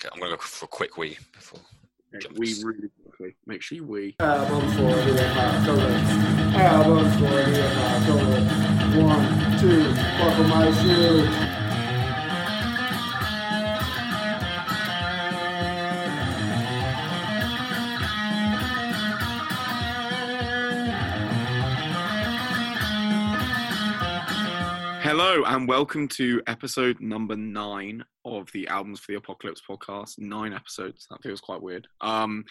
Okay, I'm gonna go for a quick wee before. Okay, Jump. we really quickly. Make sure you wee. Albums for the apocalypse. Albums for the apocalypse. One, two, buckle my shoe. Hello and welcome to episode number nine of the Albums for the Apocalypse podcast. Nine episodes. That feels quite weird. Um,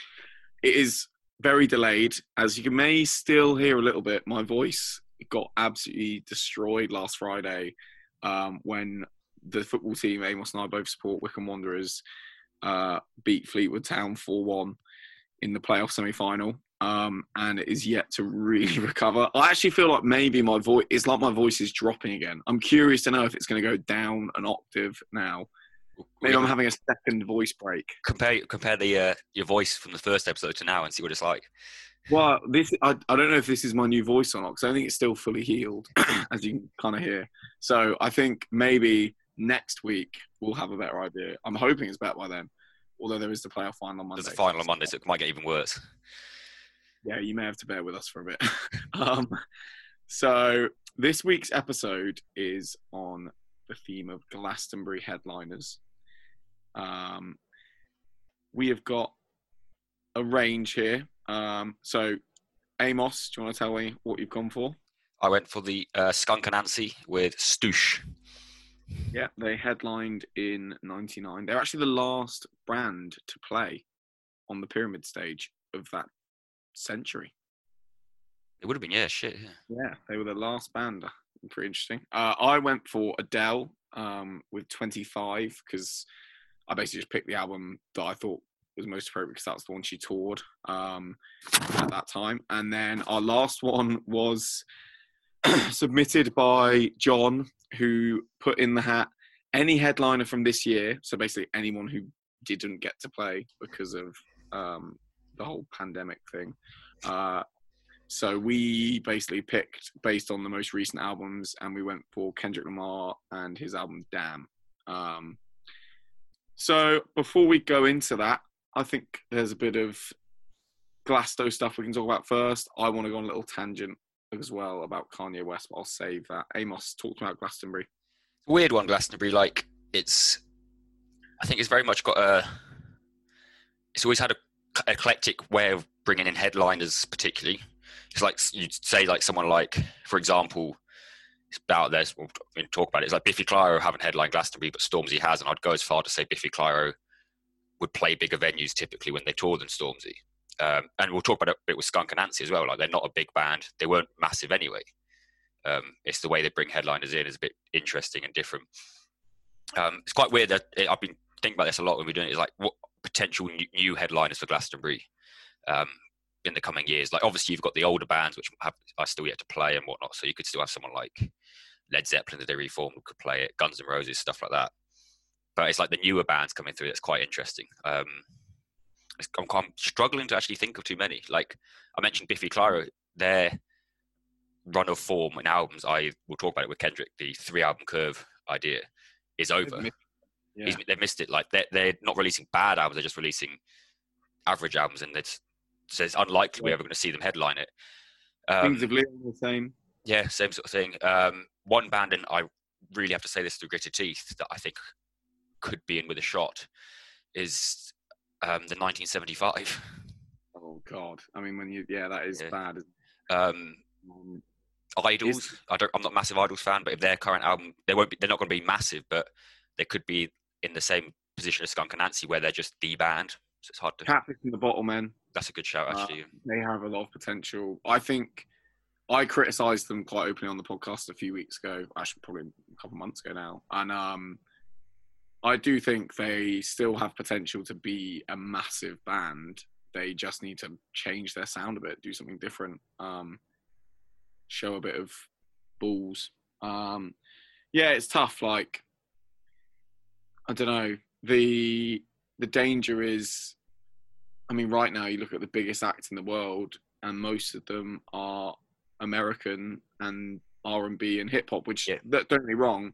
it is very delayed, as you may still hear a little bit. My voice got absolutely destroyed last Friday um, when the football team Amos and I both support Wycombe Wanderers uh, beat Fleetwood Town four one in the playoff semi final. Um, and it is yet to really recover. I actually feel like maybe my voice it's like my voice is dropping again. I'm curious to know if it's going to go down an octave now. Maybe I'm having a second voice break. compare compare the uh, your voice from the first episode to now and see what it's like. Well, this I, I don't know if this is my new voice or not because I think it's still fully healed, as you can kind of hear. So I think maybe next week we'll have a better idea. I'm hoping it's better by then. Although there is the playoff final on Monday. There's a final on Monday, so it might get even worse. Yeah, you may have to bear with us for a bit. um, so this week's episode is on the theme of Glastonbury headliners. Um, we have got a range here. Um, so, Amos, do you want to tell me what you've gone for? I went for the uh, Skunk Anansie with Stoosh. Yeah, they headlined in '99. They're actually the last brand to play on the pyramid stage of that century. It would have been yeah, shit. Yeah. Yeah, they were the last band. Pretty interesting. Uh, I went for Adele um, with 25 because I basically just picked the album that I thought was most appropriate because that's the one she toured um, at that time. And then our last one was submitted by John, who put in the hat any headliner from this year. So basically, anyone who didn't get to play because of um, the whole pandemic thing. Uh, so we basically picked based on the most recent albums, and we went for Kendrick Lamar and his album Damn. Um, so before we go into that, I think there's a bit of Glasto stuff we can talk about first. I want to go on a little tangent as well about Kanye West, but I'll save that. Amos talked about Glastonbury. Weird one, Glastonbury. Like it's, I think it's very much got a. It's always had a eclectic way of bringing in headliners, particularly. It's like you'd say, like someone like, for example, it's about this. we'll talk about it. It's like Biffy Clyro haven't headlined Glastonbury, but Stormzy has, and I'd go as far to say Biffy Clyro would play bigger venues typically when they tour than Stormzy. Um, and we'll talk about it a bit with Skunk Anansie as well. Like they're not a big band; they weren't massive anyway. Um, it's the way they bring headliners in is a bit interesting and different. Um, it's quite weird that eh, I've been thinking about this a lot when we're doing it. Is like what potential new, headliners for Glastonbury um, in the coming years. Like obviously you've got the older bands which have are still yet to play and whatnot. So you could still have someone like Led Zeppelin that they reformed who could play it, Guns N' Roses, stuff like that. But it's like the newer bands coming through. That's quite interesting. Um, it's- I'm, I'm struggling to actually think of too many. Like I mentioned, Biffy Clyro, their run of form and albums. I will talk about it with Kendrick. The three album curve idea is over. Yeah. He's, they've missed it. Like they're, they're not releasing bad albums; they're just releasing average albums, and it's so it's unlikely we're ever going to see them headline it. Um, Kings of Leon the same. yeah, same sort of thing. Um, one band, and I really have to say this through gritted teeth, that I think could be in with a shot is um, the 1975. Oh God! I mean, when you yeah, that is Yeah. bad. Um. Um, Idles. I don't. I'm not a massive Idles fan, but if their current album, they won't. Be, they're not going to be massive, but they could be in the same position as Skunk and Nancy, where they're just the band. So it's hard to. Catfish and the Bottlemen. That's a good shout, Uh, actually. They have a lot of potential. I think I criticised them quite openly on the podcast a few weeks ago. Actually, probably a couple months ago now, and um, I do think they still have potential to be a massive band. They just need to change their sound a bit, do something different, um, show a bit of balls. Um, yeah, it's tough. Like, I don't know. The the danger is, I mean, right now you look at the biggest acts in the world, and most of them are American and R and B and hip hop. Which Yeah. that- don't get me wrong,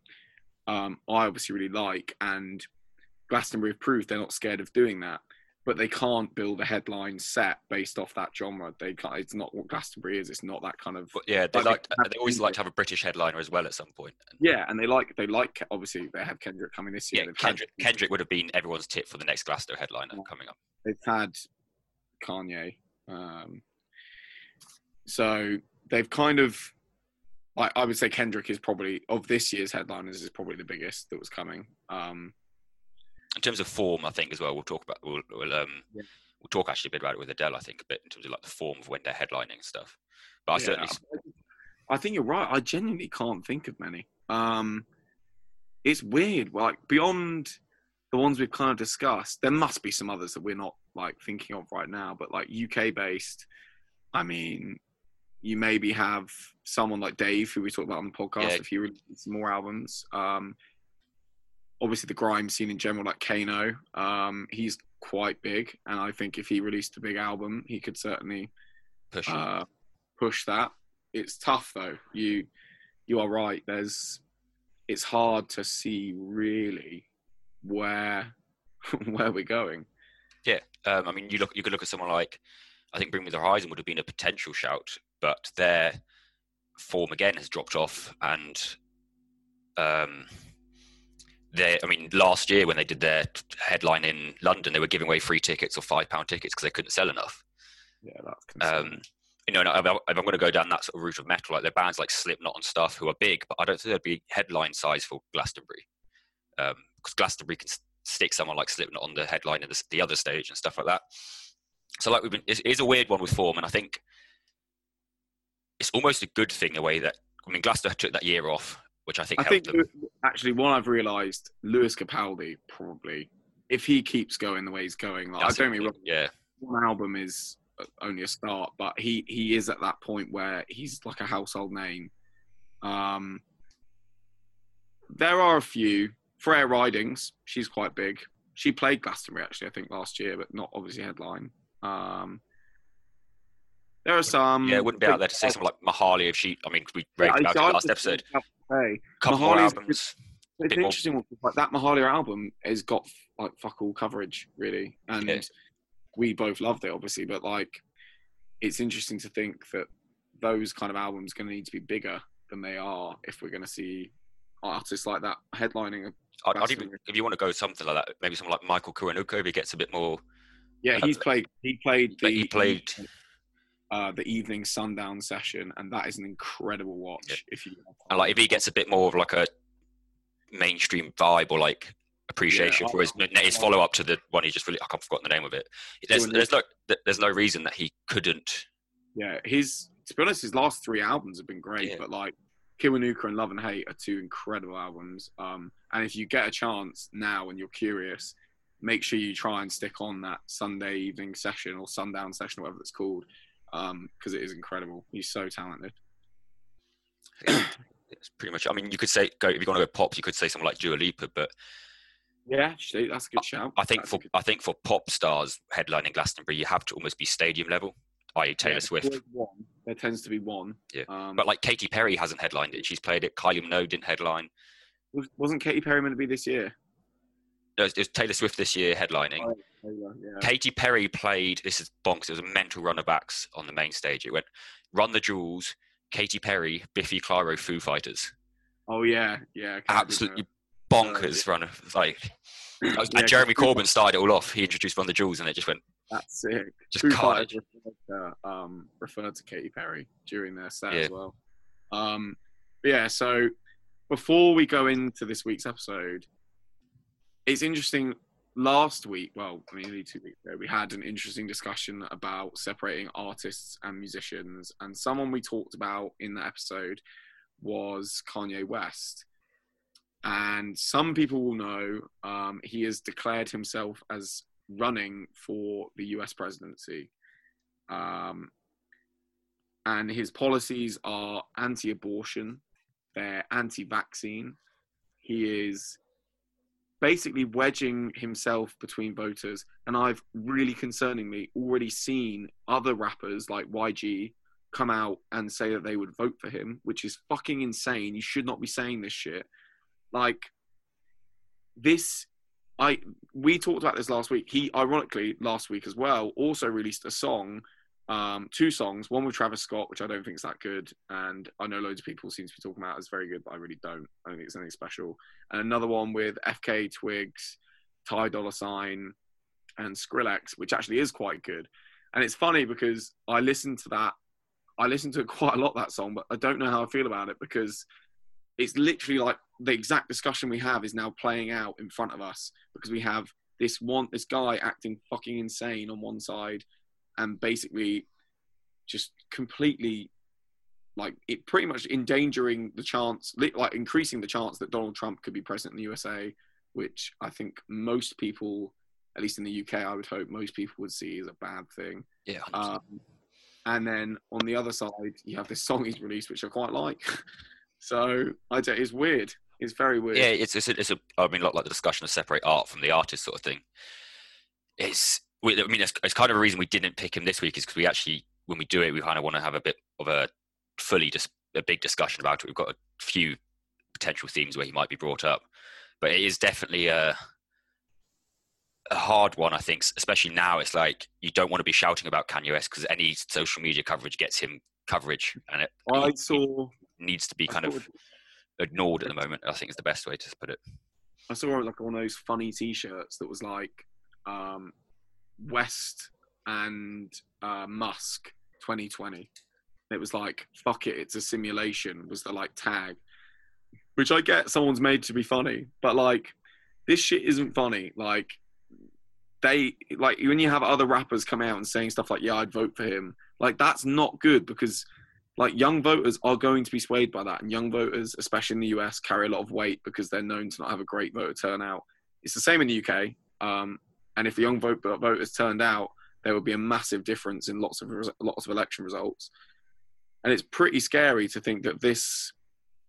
um, I obviously really like, and Glastonbury have proved they're not scared of doing that, but they can't build a headline set based off that genre. They can't. It's not what Glastonbury is. It's not that kind of. But yeah, they Like, like they always like to have a British headliner as well at some point. Yeah, and they like they like obviously they have Kendrick coming this year. yeah, They've had- Kendrick, Kendrick would have been everyone's tip for the next Glasto headliner Yeah. coming up. they've had Kanye. Um, so they've kind of, I, I would say Kendrick is probably of this year's headliners is probably the biggest that was coming. Um, In terms of form, I think as well, we'll talk about we'll, we'll um Yeah. we'll talk actually a bit about it with Adele. I think a bit in terms of like the form of when they're headlining and stuff. But I yeah, certainly I think you're right. I genuinely can't think of many. Um, it's weird. Like beyond the ones we've kind of discussed, there must be some others that we're not like thinking of right now. But like UK based, I mean, you maybe have someone like Dave, who we talked about on the podcast, Yeah. if he releases some more albums. Um, obviously, the grime scene in general, like Kano, um, he's quite big, and I think if he released a big album, he could certainly push. uh, push that. It's tough though. You you are right. There's it's hard to see really where where we're going. Um, I mean, you look you could look at someone like I think Bring Me the Horizon would have been a potential shout, but their form again has dropped off, and um, they I mean, last year when they did their headline in London, they were giving away free tickets or five pound tickets because they couldn't sell enough. Yeah, that's concerning. Um, you know, and if, I, I'm, going to go down that sort of route of metal, like there are bands like Slipknot and stuff who are big, but I don't think they'd be headline size for Glastonbury, because Glastonbury can stick someone like Slipknot on the headline in the, the other stage and stuff like that. So, like we've been, it is a weird one with form, and I think it's almost a good thing the way that I mean, Glastonbury took that year off, which I think I think them. actually one I've realised, Lewis Capaldi probably if he keeps going the way he's going, like, I don't it, get me wrong, yeah, one album is uh, only a start, but he he is at that point where he's like a household name. Um, there are a few. Freya Ridings, she's quite big. She played Glastonbury actually, I think last year, but not obviously headline. Um, there are some. yeah, it wouldn't be out there to say something like Mahalia if she. I mean, we Yeah, raved about I- I it last episode. about Couple more albums. It's an more- interesting one. Like that Mahalia album has got like fuck all coverage, really, and Yeah. we both loved it, obviously. But like, it's interesting to think that those kind of albums going to need to be bigger than they are if we're going to see artists like that headlining. I'd, I'd even, if you want to go something like that, maybe someone like Michael Kiwanuka, if he gets a bit more. yeah, he's played. He played. The, he played- Uh, the evening sundown session, and that is an incredible watch. Yeah. If you And like if he gets a bit more of like a mainstream vibe or like appreciation Yeah, for his his follow up to the one he just really I can't forgotten the name of it. There's there's no there's no reason that he couldn't. Yeah, his to be honest, his last three albums have been great, Yeah. but like Kiwanuka and Love and Hate are two incredible albums. Um, and if you get a chance now and you're curious, make sure you try and stick on that Sunday evening session or sundown session, whatever it's called, because it is incredible. He's so talented. It's pretty much. I mean, you could say go if you want to go pop, you could say someone like Dua Lipa, but Yeah, actually, that's a good shout. I think That's for good- I think for pop stars headlining Glastonbury, you have to almost be stadium level, i.e. Taylor yeah, Swift. one. There tends to be one. Yeah. Um, But like Katy Perry hasn't headlined it; she's played it. Kylie Minogue didn't headline. was- wasn't Katy Perry meant to be this year? No, it was Taylor Swift this year headlining. Oh, Taylor, yeah. Katy Perry played. This is bonkers. It was a mental run of backs on the main stage. It went Run the Jewels, Katy Perry, Biffy Clyro, Foo Fighters. Oh yeah, yeah. Absolutely bonkers run of like. Yeah, and Jeremy Corbyn started it all off. He introduced Run the Jewels, and it just went That's sick. just referred to, um, referred to Katy Perry during their set as well. Um, yeah, so before we go into this week's episode, it's interesting. Last week, well, I mean, nearly two weeks ago, we had an interesting discussion about separating artists and musicians, and someone we talked about in that episode was Kanye West. And some people will know um, he has declared himself as running for the US presidency. Um, and his policies are anti abortion, they're anti vaccine. He is basically wedging himself between voters. And I've really concerningly already seen other rappers like YG come out and say that they would vote for him, which is fucking insane. You should not be saying this shit. Like, this I we talked about this last week. He ironically last week as well also released a song, um, two songs. One with Travis Scott, which I don't think is that good, and I know loads of people seem to be talking about as very good, but I really don't. I don't think it's anything special. And another one with FKA Twigs, Ty Dolla Sign, and Skrillex, which actually is quite good. And it's funny because I listened to that. I listened to it quite a lot that song, but I don't know how I feel about it because it's literally like the exact discussion we have is now playing out in front of us because we have this one this guy acting fucking insane on one side and basically just completely like it pretty much endangering the chance like increasing the chance that Donald Trump could be president in the USA which I think most people at least in the UK I would hope most people would see as a bad thing Yeah. um, and then on the other side you have this song he's released which I quite like so I don't, it's weird it's very weird yeah, it's it's a, it's a I mean, a lot like the discussion of separate art from the artist sort of thing. It's we, I mean, it's, it's kind of a reason we didn't pick him this week is because we actually when we do it, we kind of want to have a bit of a fully just a big discussion about it. We've got a few potential themes where he might be brought up, but it is definitely a a hard one. I think, especially now, it's like you don't want to be shouting about Kanye West because any social media coverage gets him coverage, and it I he- saw needs to be I kind of ignored at the moment. I think is the best way to put it. I saw like one of those funny T-shirts that was like um, West and uh, Musk 2020. It was like "fuck it, it's a simulation" was the like tag, which I get someone's made to be funny, but like this shit isn't funny. Like they like when you have other rappers come out and saying stuff like "yeah, I'd vote for him," like that's not good because like young voters are going to be swayed by that, and young voters, especially in the US, carry a lot of weight because they're known to not have a great voter turnout. It's the same in the UK, um, and if the young vote, voters turned out, there would be a massive difference in lots of lots of election results. And it's pretty scary to think that this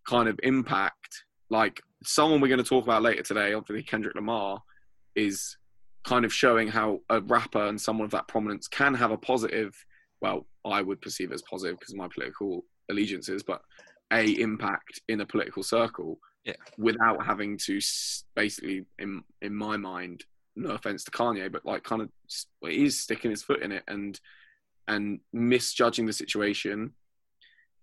kind of impact, like someone we're going to talk about later today, obviously Kendrick Lamar, is kind of showing how a rapper and someone of that prominence can have a positive well, I would perceive it as positive because of my political allegiances, but a impact in a political circle Yeah. without having to basically, in in my mind, no offense to Kanye, but like kind of well, he's sticking his foot in it and and misjudging the situation.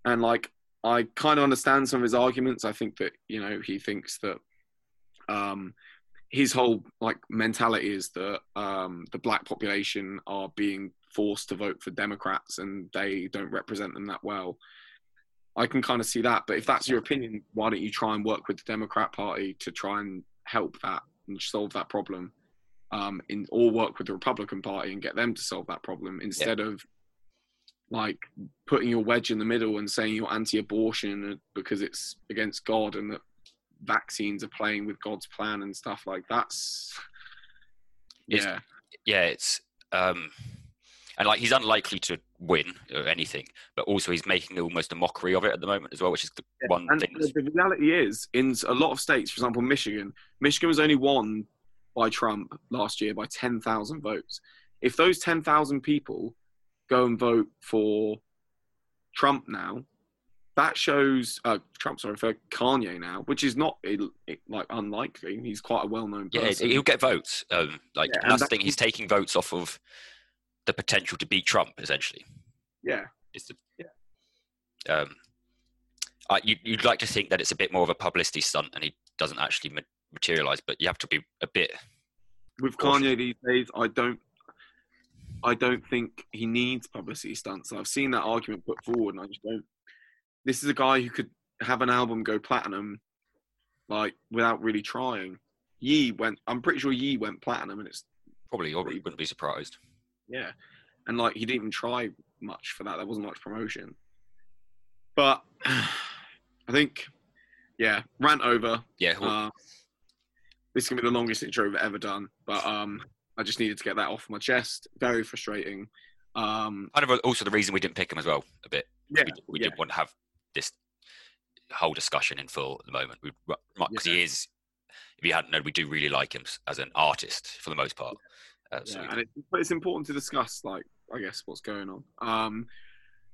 And like I kind of understand some of his arguments. I think that you know he thinks that um, his whole like mentality is that um, the black population are being forced to vote for Democrats and they don't represent them that well. I can kind of see that, but if that's your opinion, why don't you try and work with the Democrat Party to try and help that and solve that problem, um, in or work with the Republican Party and get them to solve that problem instead of like putting your wedge in the middle and saying you're anti-abortion because it's against God and that vaccines are playing with God's plan and stuff like that's It's- yeah. yeah, it's um, and like he's unlikely to win or anything, but also he's making almost a mockery of it at the moment as well, which is the one And thing. the, the reality is, in a lot of states, for example, Michigan, Michigan was only won by Trump last year by 10,000 votes. If those 10,000 people go and vote for Trump now, that shows uh, Trump, sorry, for Kanye now, which is not it, it, like unlikely. He's quite a well-known yeah, he'll get votes. Um, like Yeah, that's the thing. He's taking votes off of the potential to beat Trump, essentially. yeah, Is the, um, I, you, you'd like to think that it's a bit more of a publicity stunt and he doesn't actually materialize, but you have to be a bit. with Cautious. Kanye these days, I don't, I don't think he needs publicity stunts. I've seen that argument put forward, and I just don't. This is a guy who could have an album go platinum, like without really trying. Ye went. I'm pretty sure Ye went platinum, and it's Probably, you wouldn't be surprised. yeah, and like he didn't even try much for that. There wasn't much promotion. But I think, yeah, rant over. Yeah, Uh, this is gonna be the longest intro we've ever done, but um, I just needed to get that off my chest. Very frustrating. Um, kind of also the reason we didn't pick him as well a bit. yeah, we, we yeah. didn't want to have this whole discussion in full at the moment. Because he is, if you hadn't known, we do really like him as an artist for the most part. Uh, so yeah, we- and it, but it's important to discuss, like, I guess, what's going on. Um,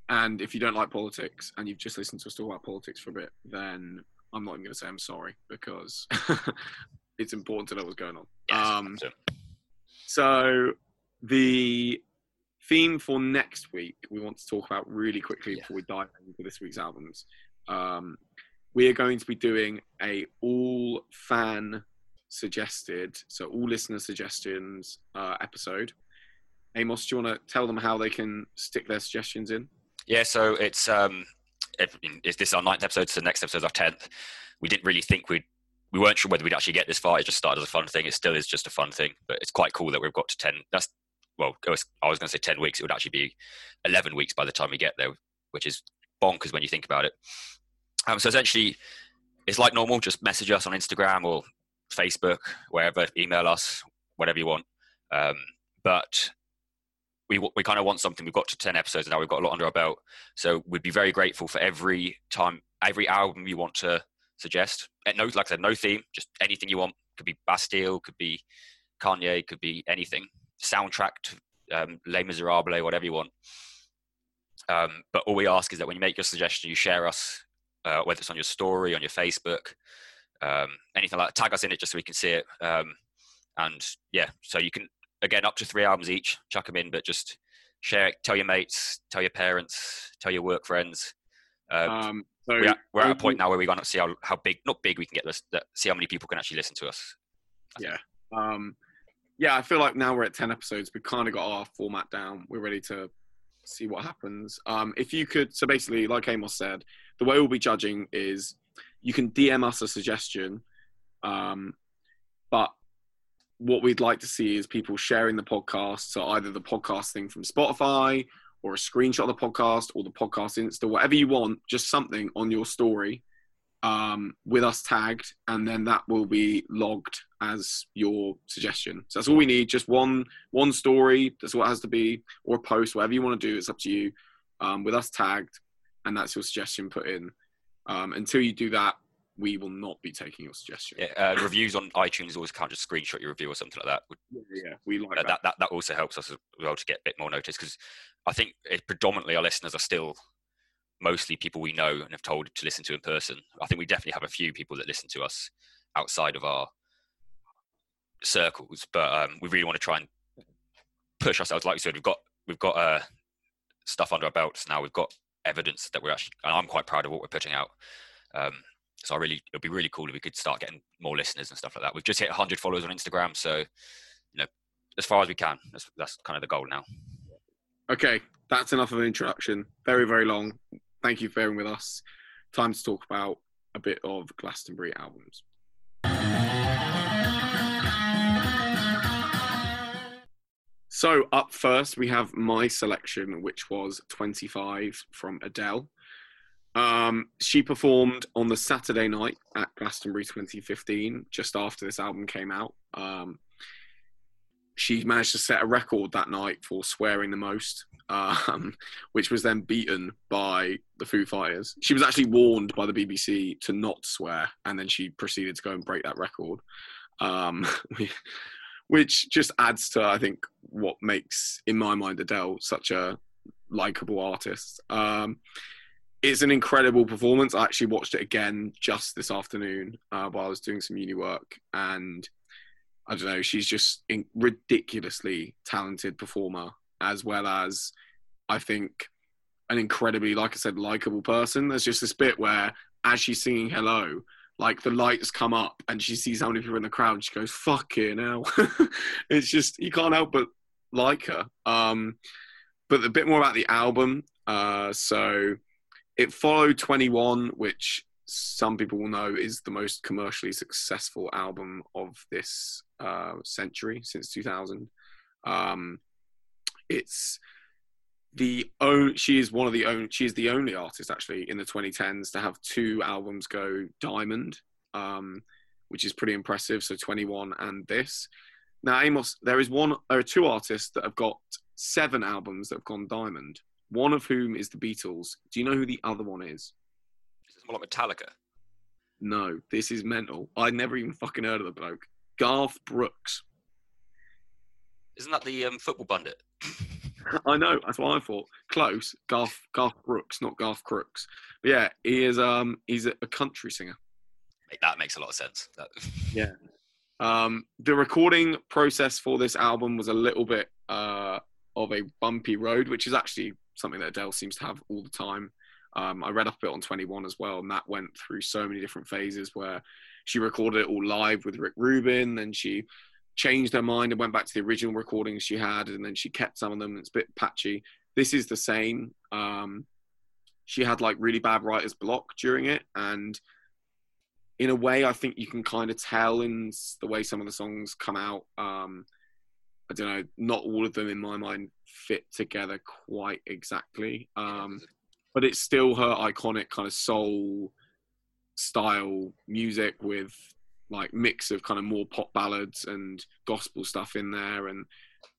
and if you don't like politics and you've just listened to us talk about politics for a bit, then I'm not even going to say I'm sorry because it's important to know what's going on. Yes, Um, so- So the theme for next week we want to talk about really quickly Yeah. before we dive into this week's albums. Um, we are going to be doing a all fan suggested, so all listener suggestions uh, episode. Amos, do you want to tell them how they can stick their suggestions in? Yeah, so it's um, if, is this our ninth episode? So the next episode's our tenth. We didn't really think we'd, we weren't sure whether we'd actually get this far. It just started as a fun thing. It still is just a fun thing, but it's quite cool that we've got to ten. That's well, was, I was going to say ten weeks. It would actually be eleven weeks by the time we get there, which is bonkers when you think about it. Um, so essentially, it's like normal. Just message us on Instagram or Facebook, wherever. Email us, whatever you want. Um, but we we kind of want something. We've got to ten episodes now. We've got a lot under our belt, so we'd be very grateful for every time, every album you want to suggest. And no, like I said, no theme, just anything you want. Could be Bastille, could be Kanye, could be anything. Soundtrack, to, um, Les Miserables, whatever you want. Um, but all we ask is that when you make your suggestion, you share us, uh, whether it's on your story, on your Facebook, um, anything like that. Tag us in it just so we can see it. Um, and yeah, so you can again up to three albums each. Chuck them in, but just share it. Tell your mates, tell your parents, tell your work friends. Um, Um, so we're, at, we're at a point now where we're going to see how, how big, not big, we can get this, that- see how many people can actually listen to us. Yeah. Um, yeah, I feel like now we're at 10 episodes. We've kind of got our format down. We're ready to see what happens. Um, if you could, so basically, like Amos said, the way we'll be judging is you can DM us a suggestion, um, but what we'd like to see is people sharing the podcast. So either the podcast thing from Spotify or a screenshot of the podcast or the podcast Insta, whatever you want, just something on your story um, with us tagged, and then that will be logged as your suggestion. So that's all we need. Just one one story. That's what has to be, or a post, whatever you want to do. It's up to you. Um, with us tagged, and that's your suggestion put in. Um, until you do that, we will not be taking your suggestion. Yeah, uh, reviews on iTunes always can't just screenshot your review or something like that. Yeah, yeah, we like uh, that. that, that that also helps us as well to get a bit more notice because I think it, predominantly our listeners are still mostly people we know and have told to listen to in person. I think we definitely have a few people that listen to us outside of our circles, but um, we really want to try and push ourselves. Like you said, we've got we've got uh, stuff under our belts now. We've got evidence that we're actually, and I'm quite proud of what we're putting out. Um, so I really, it'd be really cool if we could start getting more listeners and stuff like that. We've just hit 100 followers on Instagram, so you know, as far as we can. That's that's kind of the goal now. Okay, that's enough of an introduction. Very, very long. Thank you for bearing with us. Time to talk about a bit of Glastonbury albums. So, up first, we have my selection, which was 25 from Adele. Um, she performed on the Saturday night at Glastonbury 2015, just after this album came out. Um, she managed to set a record that night for swearing the most, um, which was then beaten by the Foo Fighters. She was actually warned by the BBC to not swear, and then she proceeded to go and break that record, um, which just adds to, I think, what makes, in my mind, Adele such a likable artist. Um, it's an incredible performance. I actually watched it again just this afternoon uh, while I was doing some uni work, and I don't know. She's just a ridiculously talented performer, as well as I think an incredibly, like I said, likable person. There's just this bit where, as she's singing "Hello," like the lights come up and she sees how many people in the crowd. She goes, "Fucking hell!" it's just you can't help but like her. Um, but a bit more about the album. Uh, so it followed 21, which some people will know is the most commercially successful album of this uh, century since 2000. Um, it's the own, she is one of the only she is the only artist actually in the 2010s to have two albums go diamond, um, which is pretty impressive. So 21 and this. Now Amos, there is one there are two artists that have got seven albums that have gone diamond. One of whom is the Beatles. Do you know who the other one is? It's more like Metallica. No, this is mental. I never even fucking heard of the bloke. Garth Brooks. Isn't that the um, football bandit? I know. That's what I thought. Close. Garth Garth Brooks, not Garth Crooks. But yeah, he is. Um, he's a, a country singer. That makes a lot of sense. That, Um, the recording process for this album was a little bit uh, of a bumpy road, which is actually something that Adele seems to have all the time. Um, I read up a bit on 21 as well, and that went through so many different phases where she recorded it all live with Rick Rubin, then she changed her mind and went back to the original recordings she had, and then she kept some of them. It's a bit patchy. This is the same. Um, she had like really bad writer's block during it, and in a way, I think you can kind of tell in the way some of the songs come out. Um, I don't know, not all of them in my mind fit together quite exactly. Um, but it's still her iconic kind of soul style music with like mix of kind of more pop ballads and gospel stuff in there and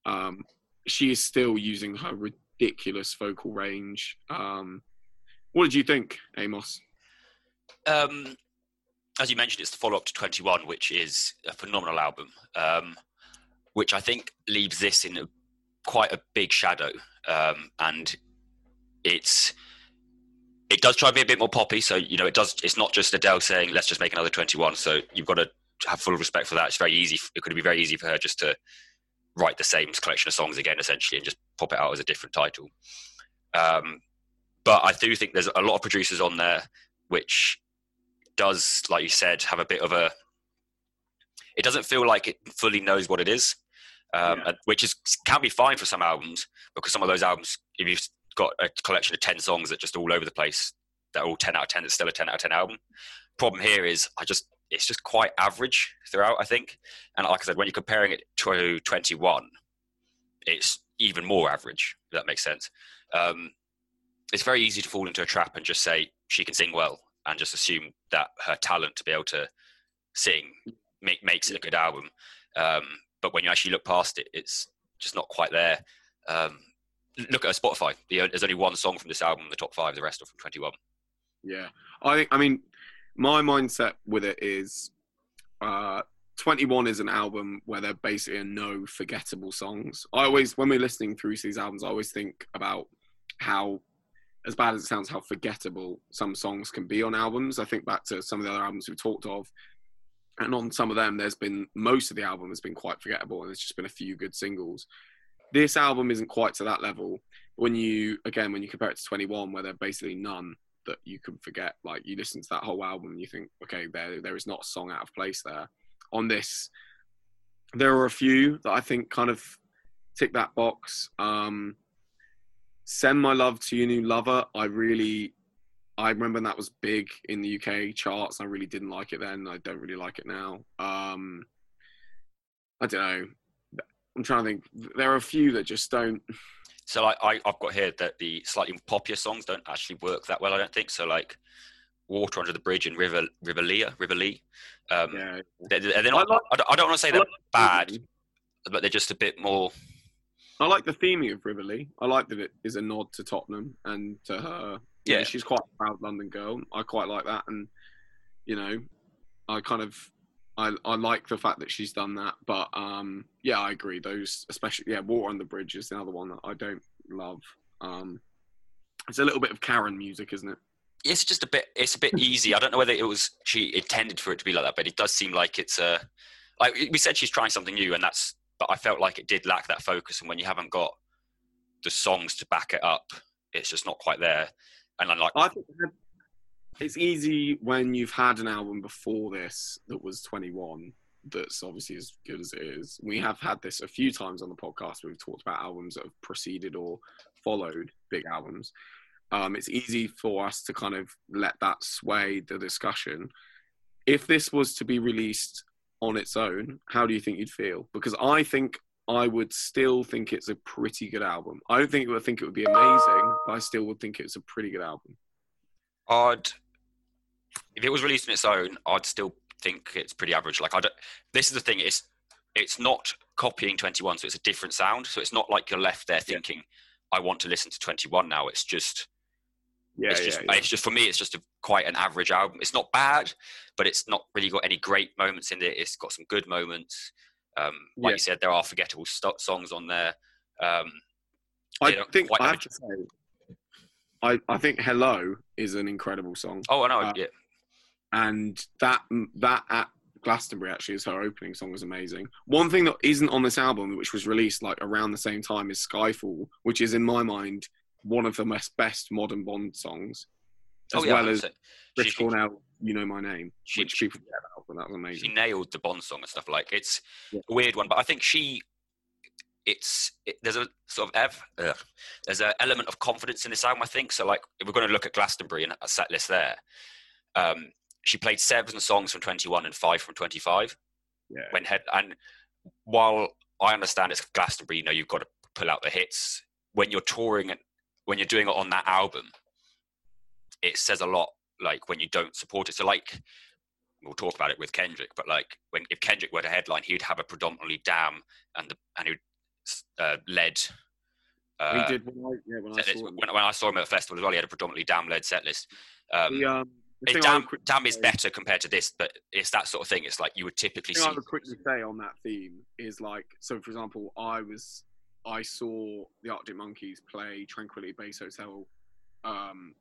um, she is still using her ridiculous vocal range um, what did you think amos um, as you mentioned it's the follow-up to 21 which is a phenomenal album um, which i think leaves this in a, quite a big shadow um, and it's it does try to be a bit more poppy. So you know, it does. It's not just Adele saying, "Let's just make another 21." So you've got to have full respect for that. It's very easy. It could be very easy for her just to write the same collection of songs again, essentially, and just pop it out as a different title. Um, but I do think there's a lot of producers on there which does, like you said, have a bit of a. It doesn't feel like it fully knows what it is, um, yeah. which is can be fine for some albums because some of those albums, if you've got a collection of 10 songs that just all over the place that are all 10 out of 10 it's still a 10 out of 10 album problem here is i just it's just quite average throughout i think. And like i said when you're comparing it to 21 it's even more average if that makes sense. Um, it's very easy to fall into a trap and just say she can sing well and just assume that her talent to be able to sing make, makes it a good album. Um, but when you actually look past it it's just not quite there um, look at Spotify. There's only one song from this album in the top five. The rest are from 21. Yeah, I think. I mean, my mindset with it is, uh, 21 is an album where there basically are no forgettable songs. I always, when we're listening through these albums, I always think about how, as bad as it sounds, how forgettable some songs can be on albums. I think back to some of the other albums we've talked of, and on some of them, there's been most of the album has been quite forgettable, and there's just been a few good singles this album isn't quite to that level. When you again, when you compare it to 21, where there are basically none that you can forget, like you listen to that whole album and you think, okay, there there is not a song out of place there. On this, there are a few that I think kind of tick that box. Um, Send my love to your new lover. I really, I remember that was big in the UK charts. I really didn't like it then. I don't really like it now. Um, I don't know. I'm trying to think. There are a few that just don't. So I, I have got here that the slightly poppier songs don't actually work that well. I don't think so. Like Water Under the Bridge and River River Leah, River Lea. Um, yeah. They're, they're not, I, like, I, don't, I don't want to say they're like bad, the but they're just a bit more. I like the theming of River Lea. I like that it is a nod to Tottenham and to her. Yeah, know, she's quite a proud London girl. I quite like that, and you know, I kind of I, I like the fact that she's done that, but um, yeah, I agree. Those, especially yeah, Water on the Bridge is the other one that I don't love. Um, it's a little bit of Karen music, isn't it? It's just a bit. It's a bit easy. I don't know whether it was she intended for it to be like that, but it does seem like it's a. Like we said, she's trying something new, and that's. But I felt like it did lack that focus, and when you haven't got the songs to back it up, it's just not quite there. And I'm like, I think it's easy when you've had an album before this that was 21 that's obviously as good as it is. We have had this a few times on the podcast. We've talked about albums that have preceded or followed big albums. Um, it's easy for us to kind of let that sway the discussion. If this was to be released on its own, how do you think you'd feel? Because I think I would still think it's a pretty good album. I don't think it would think it would be amazing, but I still would think it's a pretty good album. I'd if it was released on its own, I'd still think it's pretty average. Like I don't. This is the thing. It's it's not copying 21, so it's a different sound. So it's not like you're left there thinking, yeah. I want to listen to 21 now. It's just. Yeah, it's just, yeah, yeah. it's just for me. It's just a, quite an average album. It's not bad, but it's not really got any great moments in it. It's got some good moments. Um, like you said, there are forgettable st- songs on there. Um, I think I have to say, I, I think "Hello" is an incredible song. Oh, I know. Uh, yeah and that that at Glastonbury actually is her opening song is amazing. One thing that isn't on this album, which was released like around the same time, is Skyfall, which is in my mind one of the best, best modern Bond songs, as oh yeah, well as Chris Cornell, "You Know My Name," she, which people forget about, but that was she nailed the Bond song and stuff. Like it's Yeah. a weird one, but I think she, it's it, there's a sort of ev, ugh, there's an element of confidence in this album. I think so. Like if we're going to look at Glastonbury and a set list there, um, she played seven songs from 21 and five from 25. Yeah. When head and while I understand it's Glastonbury, you know you've got to pull out the hits. When you're touring and when you're doing it on that album, it says a lot. Like when you don't support it. So like we'll talk about it with Kendrick, but like when if Kendrick were to headline, he'd have a predominantly damn and the and he would uh, led. Uh, he did when I, yeah, when I saw him. when, when I saw him at a festival as well, he had a predominantly damn led set list. Um, The, um, the it- thing I would damn, damn is better compared to this, but it's that sort of thing. It's like you would typically see. I would quickly say on that theme is like, so for example, I was, I saw the Arctic Monkeys play Tranquility Base Hotel, um,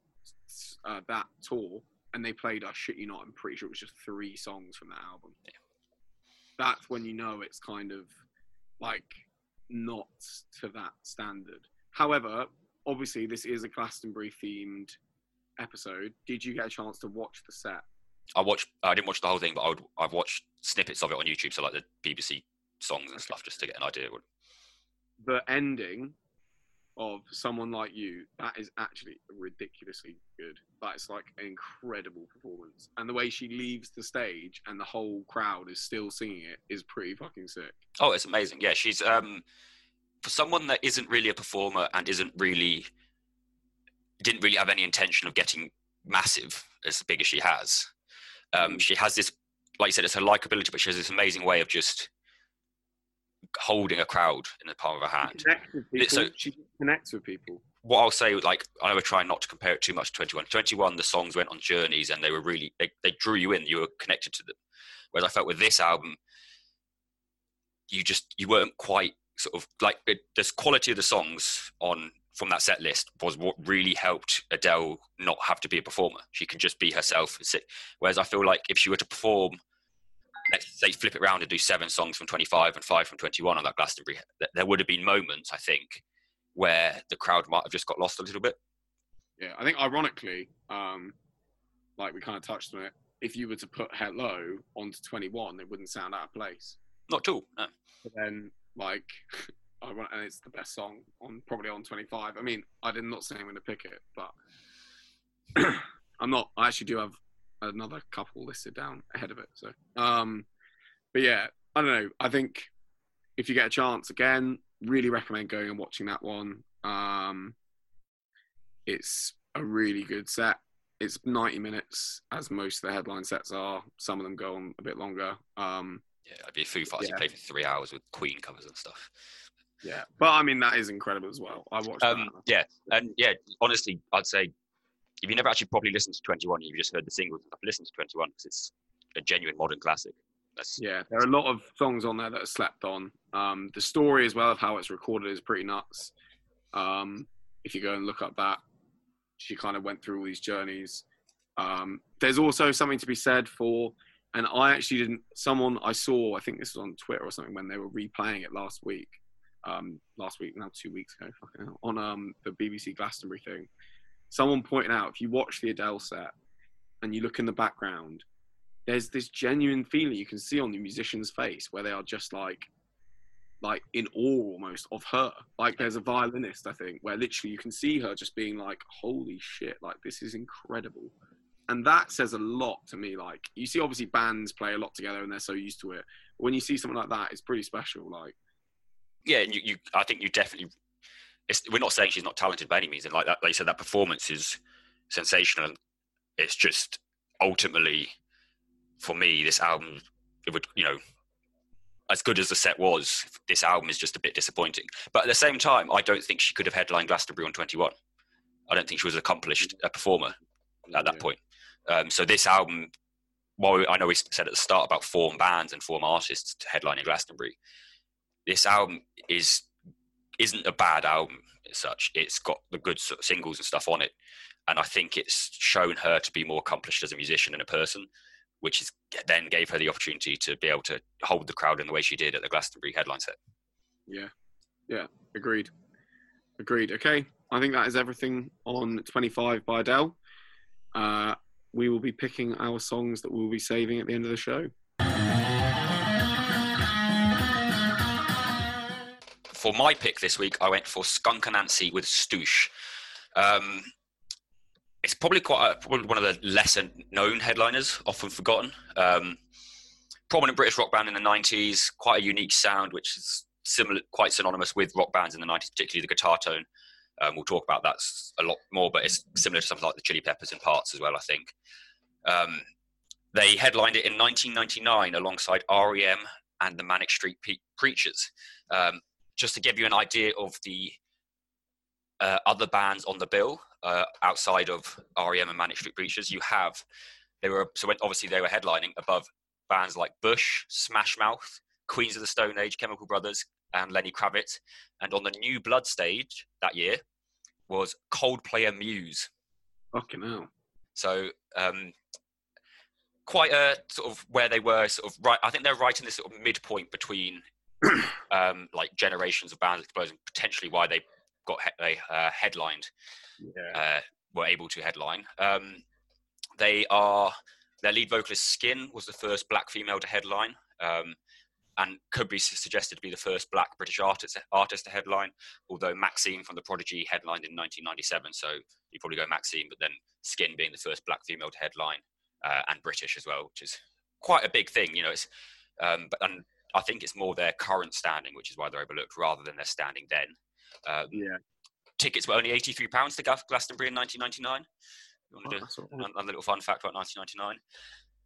uh, that tour, and they played I shit you not, I'm pretty sure it was just three songs from that album. That's when you know it's kind of like not to that standard. However, obviously this is a Glastonbury themed episode. Did you get a chance to watch the set? I watched. I didn't watch the whole thing, but I would. I've watched snippets of it on YouTube, so like the BBC songs and stuff, just to get an idea. The ending of someone like you that is actually ridiculously good that's like an incredible performance and the way she leaves the stage and the whole crowd is still singing it is pretty fucking sick oh, it's amazing. Yeah, she's um for someone that isn't really a performer and isn't really didn't really have any intention of getting massive as big as she has. Um, she has this, like you said, it's her likability, but she has this amazing way of just holding a crowd in the palm of her hand. she connects with people So- she connects with people what I'll say, like I would try not to compare it too much to 21. 21, the songs went on journeys and they were really they, they drew you in. You were connected to them. Whereas I felt with this album, you just you weren't quite sort of like it, this quality of the songs on from that set list was what really helped Adele not have to be a performer. She could just be herself. Whereas I feel like if she were to perform, let's say flip it around and do seven songs from 25 and five from 21 on that Glastonbury, there would have been moments I think where the crowd might have just got lost a little bit. yeah i think ironically um like we kind of touched on it if you were to put hello onto 21 it wouldn't sound out of place Not at all. No. but then like I want, and it's the best song on probably on 25. I mean, I did not say I'm going to pick it, but I'm not. I actually do have another couple listed down ahead of it. So, um, but yeah, I don't know. I think if you get a chance again, really recommend going and watching that one. Um, it's a really good set. It's 90 minutes, as most of the headline sets are. Some of them go on a bit longer. Um, Yeah, I'd be a Foo Fighters. Yeah. You played for three hours with Queen covers and stuff. Yeah, but I mean that is incredible as well. I watched Um, that. yeah, and yeah, honestly, I'd say if you never actually probably listened to 21, you've just heard the singles and stuff, listen to 21 because it's a genuine modern classic. That's Yeah, there are a lot of songs on there that are slept on. Um, the story as well of how it's recorded is pretty nuts. Um, if you go and look up that, she kind of went through all these journeys. Um, there's also something to be said for, and I actually didn't. Someone I saw, I think this was on Twitter or something, when they were replaying it last week. Um, last week, now two weeks ago, on um, the BBC Glastonbury thing. Someone pointed out if you watch the Adele set and you look in the background, there's this genuine feeling you can see on the musician's face where they are just like like in awe almost of her like there's a violinist i think where literally you can see her just being like holy shit like this is incredible and that says a lot to me like you see obviously bands play a lot together and they're so used to it when you see something like that it's pretty special like yeah, and you, you I think you definitely. We're not saying she's not talented by any means, and like that, like you said, that performance is sensational. It's just ultimately, for me, this album, it would you know, as good as the set was, this album is just a bit disappointing. But at the same time, I don't think she could have headlined Glastonbury on Twenty One. I don't think she was an accomplished a performer at that yeah. point. Um, so this album, while I know we said at the start about form bands and form artists headlining Glastonbury, this album is isn't a bad album as such. It's got the good sort of singles and stuff on it, and I think it's shown her to be more accomplished as a musician and a person. Which is then gave her the opportunity to be able to hold the crowd in the way she did at the Glastonbury headline set. Yeah, yeah, agreed, agreed. Okay, I think that is everything on 25 by Adele. Uh, we will be picking our songs that we'll be saving at the end of the show. For my pick this week, I went for Skunk Anansie with Stoosh. Um, it's probably quite a, probably one of the lesser known headliners, often forgotten. Um, prominent British rock band in the 90s, quite a unique sound, which is similar, quite synonymous with rock bands in the 90s, particularly the guitar tone. Um, we'll talk about that a lot more, but it's similar to something like the Chili Peppers in parts as well, I think. Um, they headlined it in 1999 alongside REM and the Manic Street Pe- Preachers. Um, just to give you an idea of the uh, other bands on the bill uh, outside of REM and Manic Street Preachers, you have they were so when, obviously they were headlining above bands like Bush, Smash Mouth, Queens of the Stone Age, Chemical Brothers, and Lenny Kravitz. And on the New Blood stage that year was Coldplay and Muse. Fucking hell. So um, quite a sort of where they were sort of right. I think they're right in this sort of midpoint between um, like generations of bands exploding. Potentially why they got he- they uh, headlined, Yeah. uh, were able to headline. Um, they are their lead vocalist Skin was the first black female to headline. Um, and could be suggested to be the first black British artist artist to headline. Although Maxim from the Prodigy headlined in 1997, so you probably go Maxim, but then Skin being the first black female to headline uh, and British as well, which is quite a big thing. You know, it's um, but and I think it's more their current standing, which is why they're overlooked, rather than their standing then. Um, yeah. tickets were only 83 pounds to Glas- Glastonbury in 1999. You want Oh, to do that's all right. a, a little fun fact about 1999.